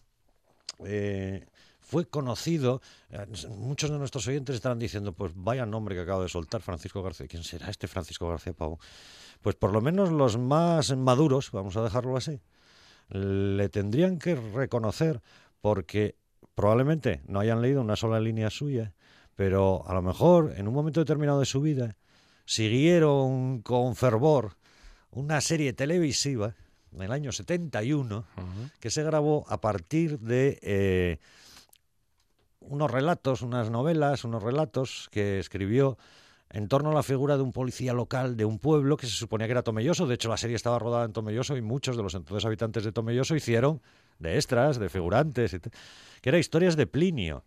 eh, fue conocido. eh, Muchos de nuestros oyentes estarán diciendo, pues vaya nombre que acabo de soltar, Francisco García. ¿Quién será este Francisco García Pavón? Pues por lo menos los más maduros, vamos a dejarlo así, le tendrían que reconocer porque probablemente no hayan leído una sola línea suya, pero a lo mejor en un momento determinado de su vida siguieron con fervor una serie televisiva en el año 71 que se grabó a partir de eh, unos relatos, unas novelas, unos relatos que escribió en torno a la figura de un policía local de un pueblo que se suponía que era Tomelloso. De hecho, la serie estaba rodada en Tomelloso y muchos de los entonces habitantes de Tomelloso hicieron de extras, de figurantes, que era historias de Plinio,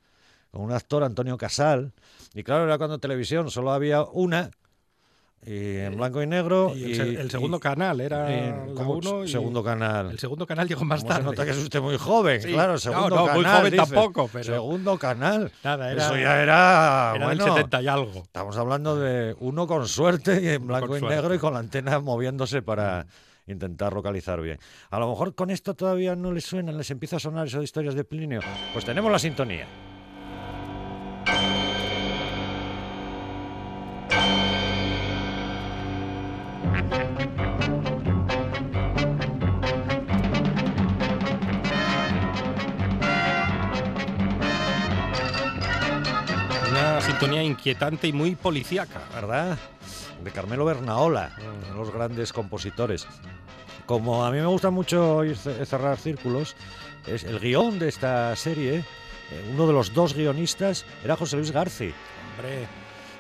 con un actor Antonio Casal. Y claro, era cuando televisión solo había una, y en blanco y negro. Y el, se- el segundo canal era y- la uno Segundo canal. el segundo canal llegó más ¿Cómo se tarde. nota que es usted muy joven? Sí. Claro, No, segundo no, muy canal. joven dice. tampoco, pero- Segundo canal. Nada, era- Eso ya era. Era del bueno, 70 y algo. Estamos hablando de uno con suerte y en blanco con y suerte. negro y con la antena moviéndose para intentar localizar bien. A lo mejor con esto todavía no les suena, les empieza a sonar eso de historias de Plinio. Pues tenemos la sintonía. Sintonía inquietante y muy policíaca. ¿verdad? De Carmelo Bernaola, uno de los grandes compositores. Como a mí me gusta mucho cerrar círculos, es el guion de esta serie, eh, uno de los dos guionistas era José Luis Garci. Hombre,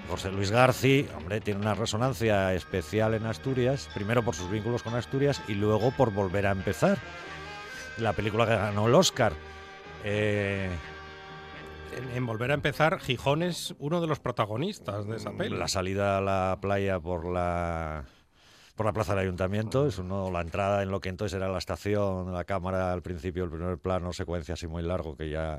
José Luis Garci, hombre, tiene una resonancia especial en Asturias, primero por sus vínculos con Asturias y luego por volver a empezar. La película que ganó el Oscar. Eh, en, volver a empezar, Gijón es uno de los protagonistas de esa peli. La salida a la playa por la por la plaza del ayuntamiento, es uno, la entrada en lo que entonces era la estación, la cámara al principio, el primer plano, secuencia así muy largo que ya,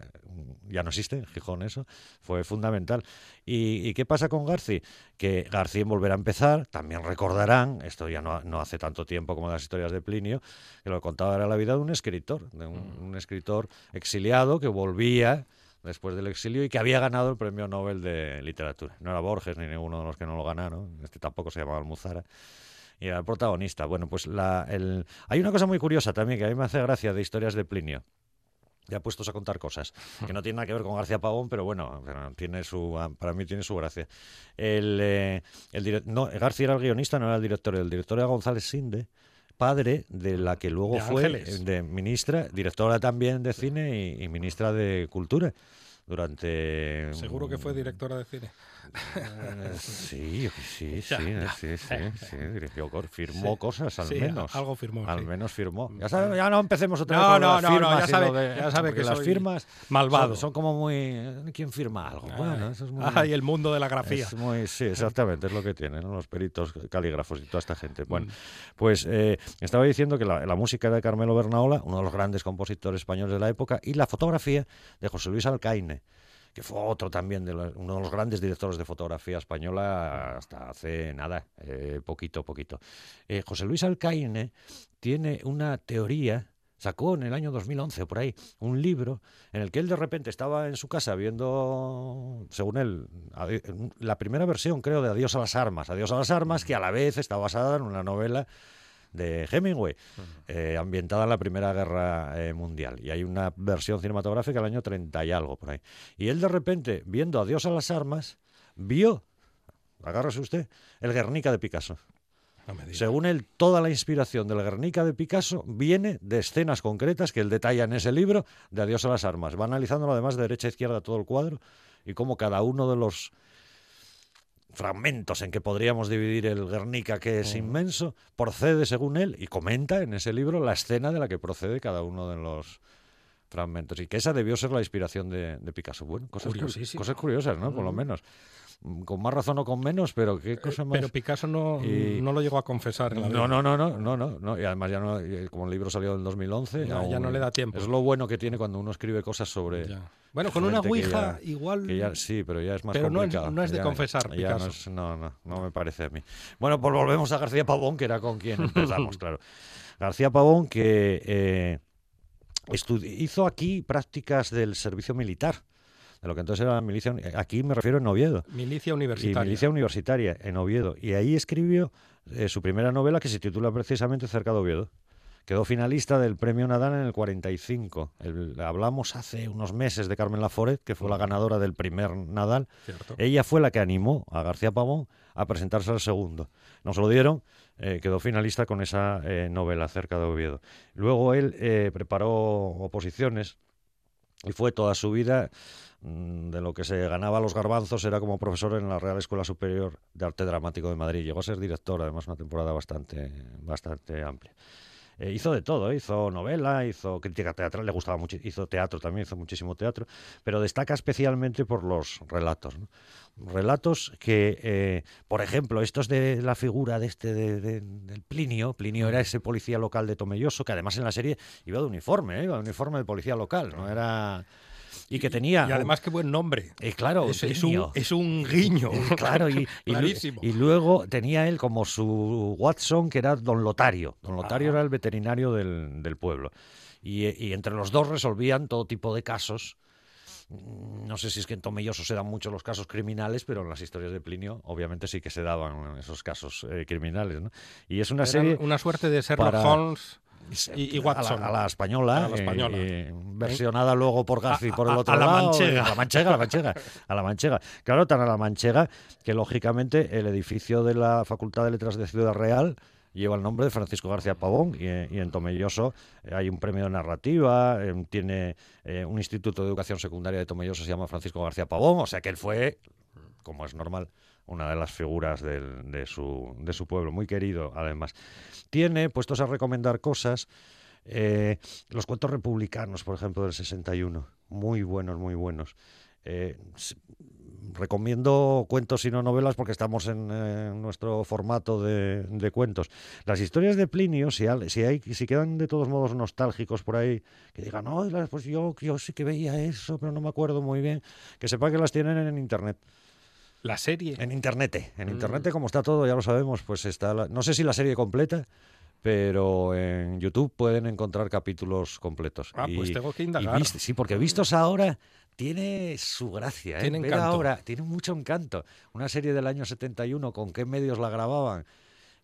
ya no existe, en Gijón eso, fue fundamental. ¿Y, y qué pasa con Garci? Que García en Volver a empezar, también recordarán, esto ya no, no hace tanto tiempo como las historias de Plinio, que lo contaba era la vida de un escritor, de un, un escritor exiliado que volvía después del exilio y que había ganado el premio Nobel de literatura. No era Borges ni ninguno de los que no lo ganaron, este tampoco se llamaba Almuzara. Y era el protagonista. Bueno, pues la, el... hay una cosa muy curiosa también que a mí me hace gracia de historias de Plinio. Ya puestos a contar cosas que no tienen nada que ver con García Pavón, pero bueno, tiene su, para mí tiene su gracia. El, eh, el no, García era el guionista, no era el director. El director era González Sinde, padre de la que luego De fue Ángeles. eh, de ministra, directora también de cine y, y ministra de cultura durante Seguro que fue directora de cine. eh, sí, sí, sí, sí, sí, sí, dirigió, firmó cosas al menos. algo firmó, Al. Mm. menos firmó. Ya, sabe- ya no empecemos otra No, vez con no, no, no, ya sabe- que las firmas malvado. Son, como muy eh, ¿quién firma algo? Bueno, eso es muy Ah, y el mundo de la grafía. es muy, sí, exactamente, es lo que tienen los peritos calígrafos y toda esta gente. Mm. Bueno, pues eh, estaba diciendo que la, música de Carmelo Bernaola, uno de los grandes compositores españoles de la época, y la fotografía de José Luis Alcaine, que fue otro también, de los- uno de los grandes directores de fotografía española hasta hace nada, eh, poquito, poquito. Eh, José Luis Alcaine tiene una teoría sacó en el año 2011 o por ahí un libro en el que él de repente estaba en su casa viendo, según él, la primera versión creo de Adiós a las armas, Adiós a las armas, que a la vez está basada en una novela de Hemingway, eh, ambientada en la Primera Guerra eh, Mundial. Y hay una versión cinematográfica del año 30 y algo por ahí. Y él de repente, viendo Adiós a las armas, vio, agárrese usted, el Guernica de Picasso. No. Según él, toda la inspiración del Guernica de Picasso viene de escenas concretas que él detalla en ese libro de Adiós a las armas. Va analizándolo además de derecha a izquierda todo el cuadro y cómo cada uno de los fragmentos en que podríamos dividir el Guernica, que es inmenso, procede según él y comenta en ese libro la escena de la que procede cada uno de los fragmentos y que esa debió ser la inspiración de, de Picasso. Bueno, cosas curiosas, ¿no? Por lo menos. Con más razón o con menos, pero qué cosa más... Pero Picasso no, Y- no lo llegó a confesar en la vida. No, no, no, no, no, no, no. Y además ya no, y como el libro salió en 2011, Ya- ya no le da tiempo. Es lo bueno que tiene cuando uno escribe cosas sobre. Ya. Bueno, con una ouija ya- igual... ya- sí, pero ya es más Pero no es- complicado. no es de confesar, no, Picasso. es- no, no, no me parece a mí. Bueno, pues volvemos a García Pavón, que era con quien empezamos, claro. García Pavón que eh, hizo aquí prácticas del servicio militar, de lo que entonces era milicia. Aquí me refiero en Oviedo. Milicia Y universitaria. milicia universitaria en Oviedo. Y ahí escribió eh, su primera novela que se titula precisamente Cerca de Oviedo. Quedó finalista del premio Nadal en el 45. El- hablamos hace unos meses de Carmen Laforet, que fue la ganadora del primer Nadal. Cierto. Ella fue la que animó a García Pavón a presentarse al segundo. No se lo dieron, eh, quedó finalista con esa eh, novela Cerca de Oviedo. Luego él eh, preparó oposiciones y fue toda su vida de lo que se ganaba los garbanzos era como profesor en la Real Escuela Superior de Arte Dramático de Madrid. Llegó a ser director, además, una temporada bastante, bastante amplia. Eh, hizo de todo, ¿eh? hizo novela, hizo crítica teatral, le gustaba mucho, hizo teatro también, hizo muchísimo teatro, pero destaca especialmente por los relatos. Relatos que, eh, por ejemplo, estos de la figura de este de- de- del Plinio, Plinio era ese policía local de Tomelloso, que además en la serie iba de uniforme, iba de uniforme de policía local, no era y que tenía Y además, qué buen nombre. eh, claro, Es, es un, es un guiño. Claro, y, y, y luego tenía él como su Watson, que era don Lotario. Don Lotario era el veterinario del, del pueblo. Y, y entre los dos resolvían todo tipo de casos. Mm, No sé si es que en Tomelloso se dan mucho los casos criminales, pero en las historias de Plinio obviamente sí que se daban esos casos eh, criminales. ¿no? Y es una Era serie una suerte de Sherlock para- Holmes y, y a Watson. la, a la española, A la eh, española. eh, versionada luego por Garci A- por el a- otro a la lado. manchega. A la manchega, a la manchega, a la manchega. Claro, tan a la manchega que lógicamente el edificio de la Facultad de Letras de Ciudad Real lleva el nombre de Francisco García Pavón y, eh, y en Tomelloso eh, hay un premio de narrativa, eh, tiene eh, un instituto de educación secundaria de Tomelloso se llama Francisco García Pavón, o sea que él fue, como es normal, una de las figuras de, su, pueblo, muy querido además. Tiene, puestos a recomendar cosas, eh, los cuentos republicanos, por ejemplo, del 61, muy buenos, muy buenos. Eh, recomiendo cuentos y no novelas porque estamos en, eh, nuestro formato de, cuentos. Las historias de Plinio, si, si, hay, si quedan de todos modos nostálgicos por ahí, que digan, no, pues yo, yo sí que veía eso, pero no me acuerdo muy bien, que sepa que las tienen en internet. La serie. En internet. En Mm. internet, como está todo, ya lo sabemos, pues está. la- no sé si la serie completa, pero en YouTube pueden encontrar capítulos completos. Ah, pues tengo que indagar. vist- sí, porque vistos ahora tiene su gracia. ¿eh? Tiene encanto. ahora tiene mucho encanto. Una serie del año 71, ¿con qué medios la grababan?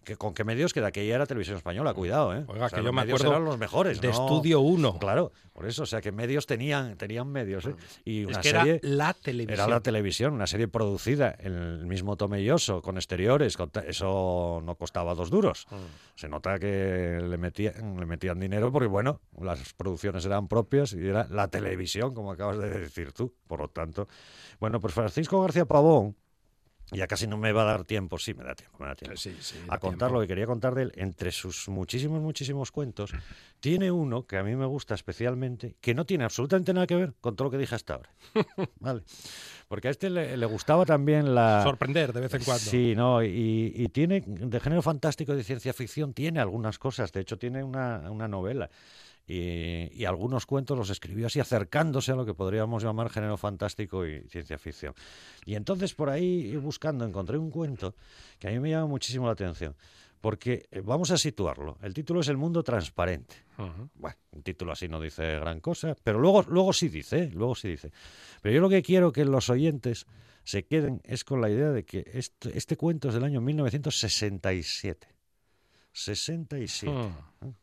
Que, ¿Con qué medios? Que de aquella era televisión española, cuidado, ¿eh? Oiga, O sea, que yo los me medios acuerdo eran los mejores. de ¿no? Estudio 1. Claro, por eso, o sea que medios tenían, tenían medios, ¿eh? Y Es una que serie, era la televisión. era la televisión, una serie producida en el mismo Tomelloso, con exteriores, con eso no costaba dos duros. Mm. Se nota que le metían, le metían dinero porque, bueno, las producciones eran propias y era la televisión, como acabas de decir tú. Por lo tanto, bueno, pues Francisco García Pavón, ya casi no me va a dar tiempo, sí, me da tiempo, me da tiempo Sí, sí, a contar tiempo. lo que quería contar de él, entre sus muchísimos, muchísimos cuentos, tiene uno que a mí me gusta especialmente, que no tiene absolutamente nada que ver con todo lo que dije hasta ahora. ¿Vale? Porque a este le, le gustaba también la... Sorprender de vez en cuando. Sí, no, y, y tiene, de género fantástico de ciencia ficción, tiene algunas cosas, de hecho tiene una, una novela. Y, y algunos cuentos los escribió así, acercándose a lo que podríamos llamar género fantástico y ciencia ficción. Y entonces por ahí, buscando, encontré un cuento que a mí me llama muchísimo la atención. Porque eh, vamos a situarlo. El título es El mundo transparente. Bueno, un título así no dice gran cosa, pero luego, luego sí dice, ¿eh? luego sí dice. Pero yo lo que quiero que los oyentes se queden es con la idea de que este, este cuento es del año 1967. 67. Mm. ¿eh?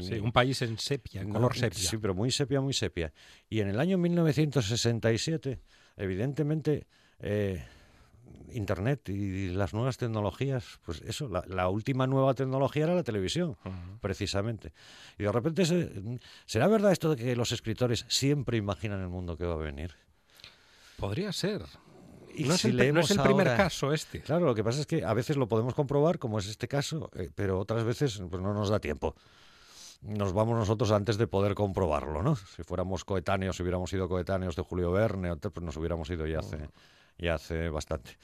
Sí, un país en sepia, en color No, sepia. Sí, pero muy sepia, muy sepia. Y en el año 1967, evidentemente, eh, Internet y las nuevas tecnologías, pues eso, la, la última nueva tecnología era la televisión, precisamente. Y de repente, se- ¿será verdad esto de que los escritores siempre imaginan el mundo que va a venir? Podría ser. Y no es el, no es primer caso este. Claro, lo que pasa es que a veces lo podemos comprobar, como es este caso, eh, pero otras veces pues, no nos da tiempo. Nos vamos nosotros antes de poder comprobarlo, ¿no? Si fuéramos coetáneos, si hubiéramos sido coetáneos de Julio Verne, pues nos hubiéramos ido ya hace, ya hace bastante,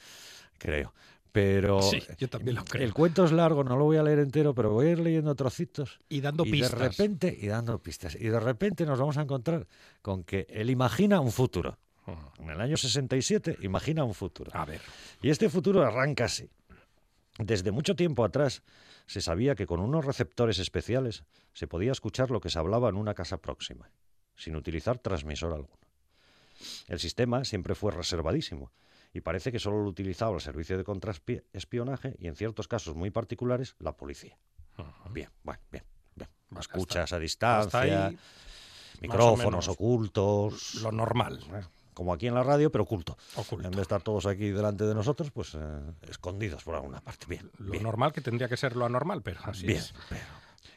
creo. Pero Sí, yo también lo creo. el cuento es largo, no lo voy a leer entero, pero voy a ir leyendo trocitos Y dando y pistas. de repente y dando pistas y de repente nos vamos a encontrar con que él imagina un futuro. En el año 67 imagina un futuro. A ver. Y este futuro arranca así. Desde mucho tiempo atrás se sabía que con unos receptores especiales se podía escuchar lo que se hablaba en una casa próxima, sin utilizar transmisor alguno. El sistema siempre fue reservadísimo y parece que solo lo utilizaba el servicio de contraespionaje y en ciertos casos muy particulares la policía. Bien, bueno, bien, bien. Escuchas a distancia, micrófonos ocultos, lo normal. Como aquí en la radio, pero oculto. Oculto. En vez de estar todos aquí delante de nosotros, pues eh, escondidos por alguna parte. Bien, Lo bien, normal que tendría que ser lo anormal, pero así bien. es.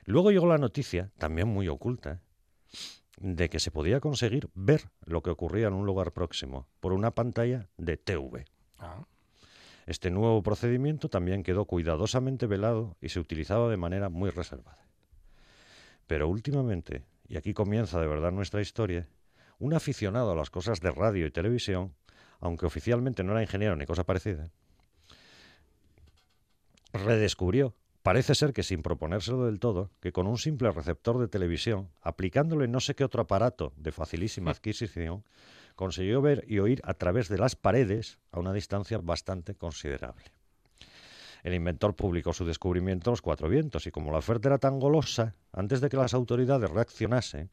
Luego llegó la noticia, también muy oculta, de que se podía conseguir ver lo que ocurría en un lugar próximo por una pantalla de TV. Ah, Este nuevo procedimiento también quedó cuidadosamente velado y se utilizaba de manera muy reservada. Pero últimamente, y aquí comienza de verdad nuestra historia, un aficionado a las cosas de radio y televisión, aunque oficialmente no era ingeniero ni cosa parecida, redescubrió, parece ser que sin proponérselo del todo, que con un simple receptor de televisión, aplicándole no sé qué otro aparato de facilísima adquisición, consiguió ver y oír a través de las paredes a una distancia bastante considerable. El inventor publicó su descubrimiento a los cuatro vientos y como la oferta era tan golosa, antes de que las autoridades reaccionasen,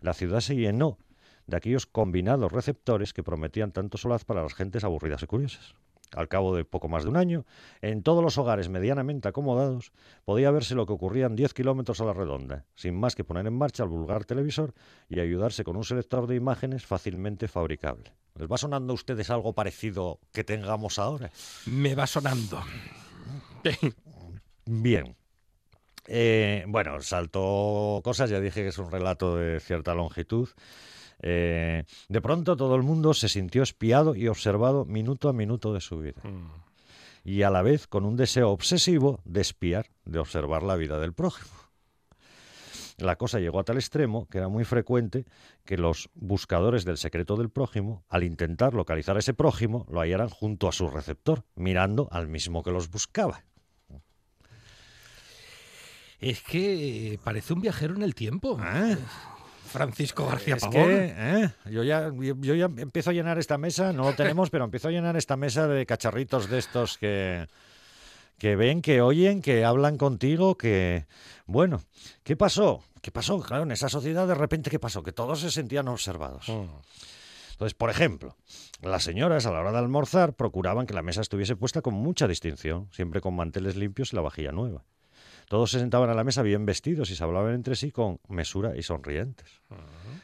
la ciudad se llenó de aquellos combinados receptores que prometían tanto solaz para las gentes aburridas y curiosas. Al cabo de poco más de un año, en todos los hogares medianamente acomodados, podía verse lo que ocurría en 10 kilómetros a la redonda, sin más que poner en marcha el vulgar televisor y ayudarse con un selector de imágenes fácilmente fabricable. ¿Les va sonando a ustedes algo parecido que tengamos ahora? me va sonando. Bien. Eh, bueno, saltó cosas, ya dije que es un relato de cierta longitud. Eh, de pronto todo el mundo se sintió espiado y observado minuto a minuto de su vida. Mm. Y a la vez con un deseo obsesivo de espiar, de observar la vida del prójimo. la cosa llegó a tal extremo que era muy frecuente que los buscadores del secreto del prójimo, al intentar localizar a ese prójimo, lo hallaran junto a su receptor, mirando al mismo que los buscaba. Es que parece un viajero en el tiempo. ¿Eh? Francisco García Es Pavón. que, ¿eh? yo, ya, yo, yo ya empiezo a llenar esta mesa, no lo tenemos, pero empiezo a llenar esta mesa de cacharritos de estos que, que ven, que oyen, que hablan contigo, que... Bueno, ¿qué pasó? ¿Qué pasó? Claro, en esa sociedad de repente, ¿qué pasó? Que todos se sentían observados. Mm. Entonces, por ejemplo, las señoras a la hora de almorzar procuraban que la mesa estuviese puesta con mucha distinción, siempre con manteles limpios y la vajilla nueva. Todos se sentaban a la mesa bien vestidos y se hablaban entre sí con mesura y sonrientes.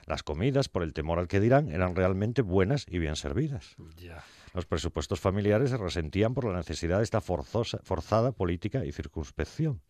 Las comidas, por el temor al que dirán, eran realmente buenas y bien servidas. Ya. Los presupuestos familiares se resentían por la necesidad de esta forzosa, forzada política y circunspección.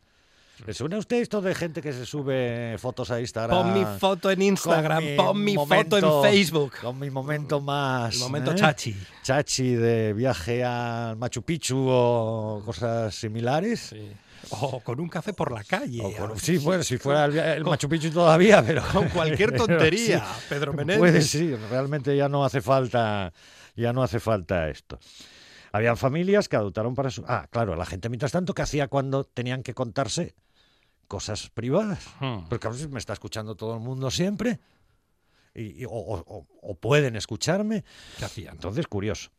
¿Le suena a usted esto de gente que se sube fotos a Instagram? Pon mi foto en Instagram, pon mi foto en Facebook. Con mi momento más... El momento ¿eh? chachi. Chachi de viaje al Machu Picchu o cosas similares. Sí. O con un café por la calle. O con- sí, bueno, si fuera el, el Machu Picchu todavía, pero... Con cualquier tontería, sí, Pedro Menéndez. Puede, sí, realmente ya no hace falta, ya no hace falta esto. Habían familias que adoptaron para su... Ah, claro, la gente mientras tanto, ¿qué hacía cuando tenían que contarse cosas privadas? Hmm. Porque a veces me está escuchando todo el mundo siempre. Y, y- o, o- o- o pueden escucharme. ¿Qué hacían? Entonces, curioso.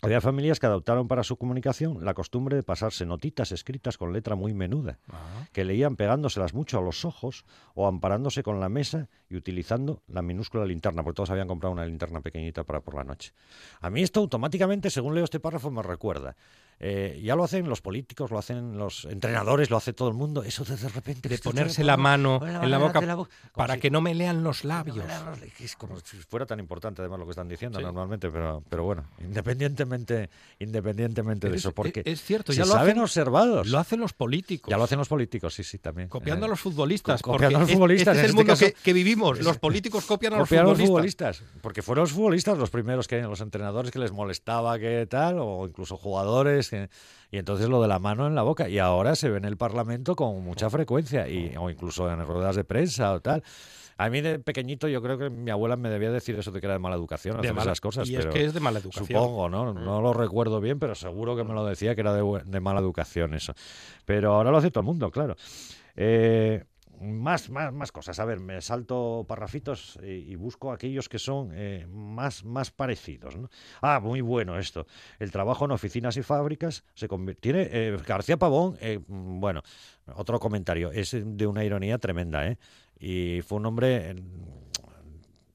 Había familias que adoptaron para su comunicación la costumbre de pasarse notitas escritas con letra muy menuda, Ah. que leían pegándoselas mucho a los ojos o amparándose con la mesa y utilizando la minúscula linterna, porque todos habían comprado una linterna pequeñita para por la noche. A mí esto automáticamente, según leo este párrafo, me recuerda. Eh, ya lo hacen los políticos, lo hacen los entrenadores, lo hace todo el mundo. Eso de, de repente... De esto ponerse la mano en la boca la para si- que no me lean los no labios. lean los- Es como si fuera tan importante además lo que están diciendo Sí. normalmente, pero, pero bueno, independientemente, independientemente de Es- eso, porque es cierto, se ya lo saben hacen- observados. Lo hacen los políticos. ya lo hacen los políticos, sí, sí, también. Copiando Eh, a los futbolistas. co- copiando a los futbolistas, Este es en el este mundo caso- que, que vivimos. Los políticos copian a los a los futbolistas. futbolistas, porque fueron los futbolistas los primeros que los entrenadores que les molestaba que tal, o incluso jugadores, que- y entonces lo de la mano en la boca, y ahora se ve en el Parlamento con mucha frecuencia, y, o incluso en ruedas de prensa o tal. A mí de pequeñito yo creo que mi abuela me debía decir eso de que era de mala educación De hacer mala- esas cosas. y es pero que es de mala educación. Supongo, ¿no? No lo recuerdo bien, pero seguro que me lo decía que era de, de mala educación eso. Pero ahora lo hace todo el mundo, claro. Eh, más, más, más cosas. A ver, me salto parrafitos y, busco aquellos que son eh, más, más parecidos. ¿no? Ah, muy bueno esto. El trabajo en oficinas y fábricas se convierte. Tiene eh, García Pavón, eh, mm, bueno, otro comentario. Es de una ironía tremenda, ¿eh? Y fue un hombre. eh,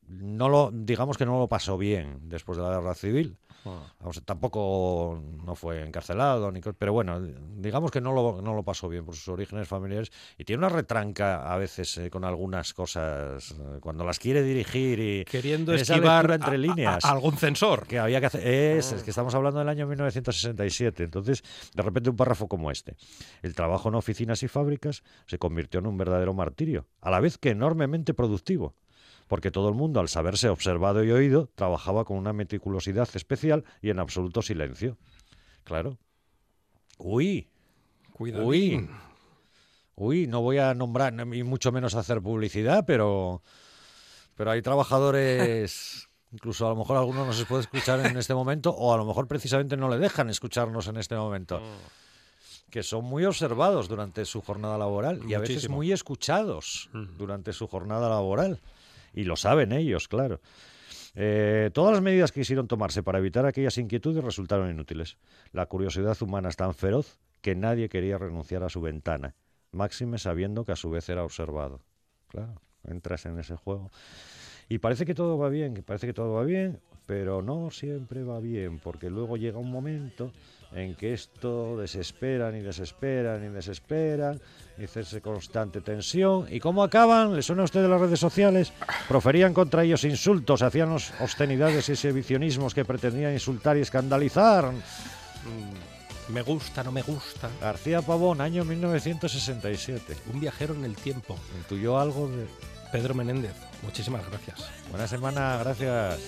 No lo, digamos que no lo pasó bien después de la guerra civil. Vamos, tampoco no fue encarcelado, ni, pero bueno, digamos que no lo, no lo pasó bien por sus orígenes familiares y tiene una retranca a veces eh, con algunas cosas eh, cuando las quiere dirigir y Queriendo esquivar entre a- a- líneas a algún censor. que había que hacer. Es, es que estamos hablando del año 1967. Entonces, de repente, un párrafo como este. El trabajo en oficinas y fábricas se convirtió en un verdadero martirio, a la vez que enormemente productivo. Porque todo el mundo, al saberse observado y oído, trabajaba con una meticulosidad especial y en absoluto silencio. Claro. Uy, Cuidado. Uy. Uy, no voy a nombrar, y mucho menos hacer publicidad, pero, pero hay trabajadores, incluso a lo mejor algunos no se puede escuchar en este momento, o a lo mejor precisamente no le dejan escucharnos en este momento, que son muy observados durante su jornada laboral y a veces muy escuchados Mm. durante su jornada laboral. Y lo saben ellos, claro. Eh, todas las medidas que quisieron tomarse para evitar aquellas inquietudes resultaron inútiles. La curiosidad humana es tan feroz que nadie quería renunciar a su ventana, máxime sabiendo que a su vez era observado. Claro, entras en ese juego. Y parece que todo va bien, que parece que todo va bien, pero no siempre va bien, porque luego llega un momento en que esto desesperan y desesperan y desesperan, y hacerse constante tensión. ¿Y cómo acaban? ¿Le suena a usted de las redes sociales? Proferían contra ellos insultos, hacían obscenidades y exhibicionismos que pretendían insultar y escandalizar. Mm, Me gusta, no me gusta. García Pavón, año 1967. Un viajero en el tiempo. ¿Intuyó algo de...? Pedro Menéndez, muchísimas gracias. Buena semana, gracias.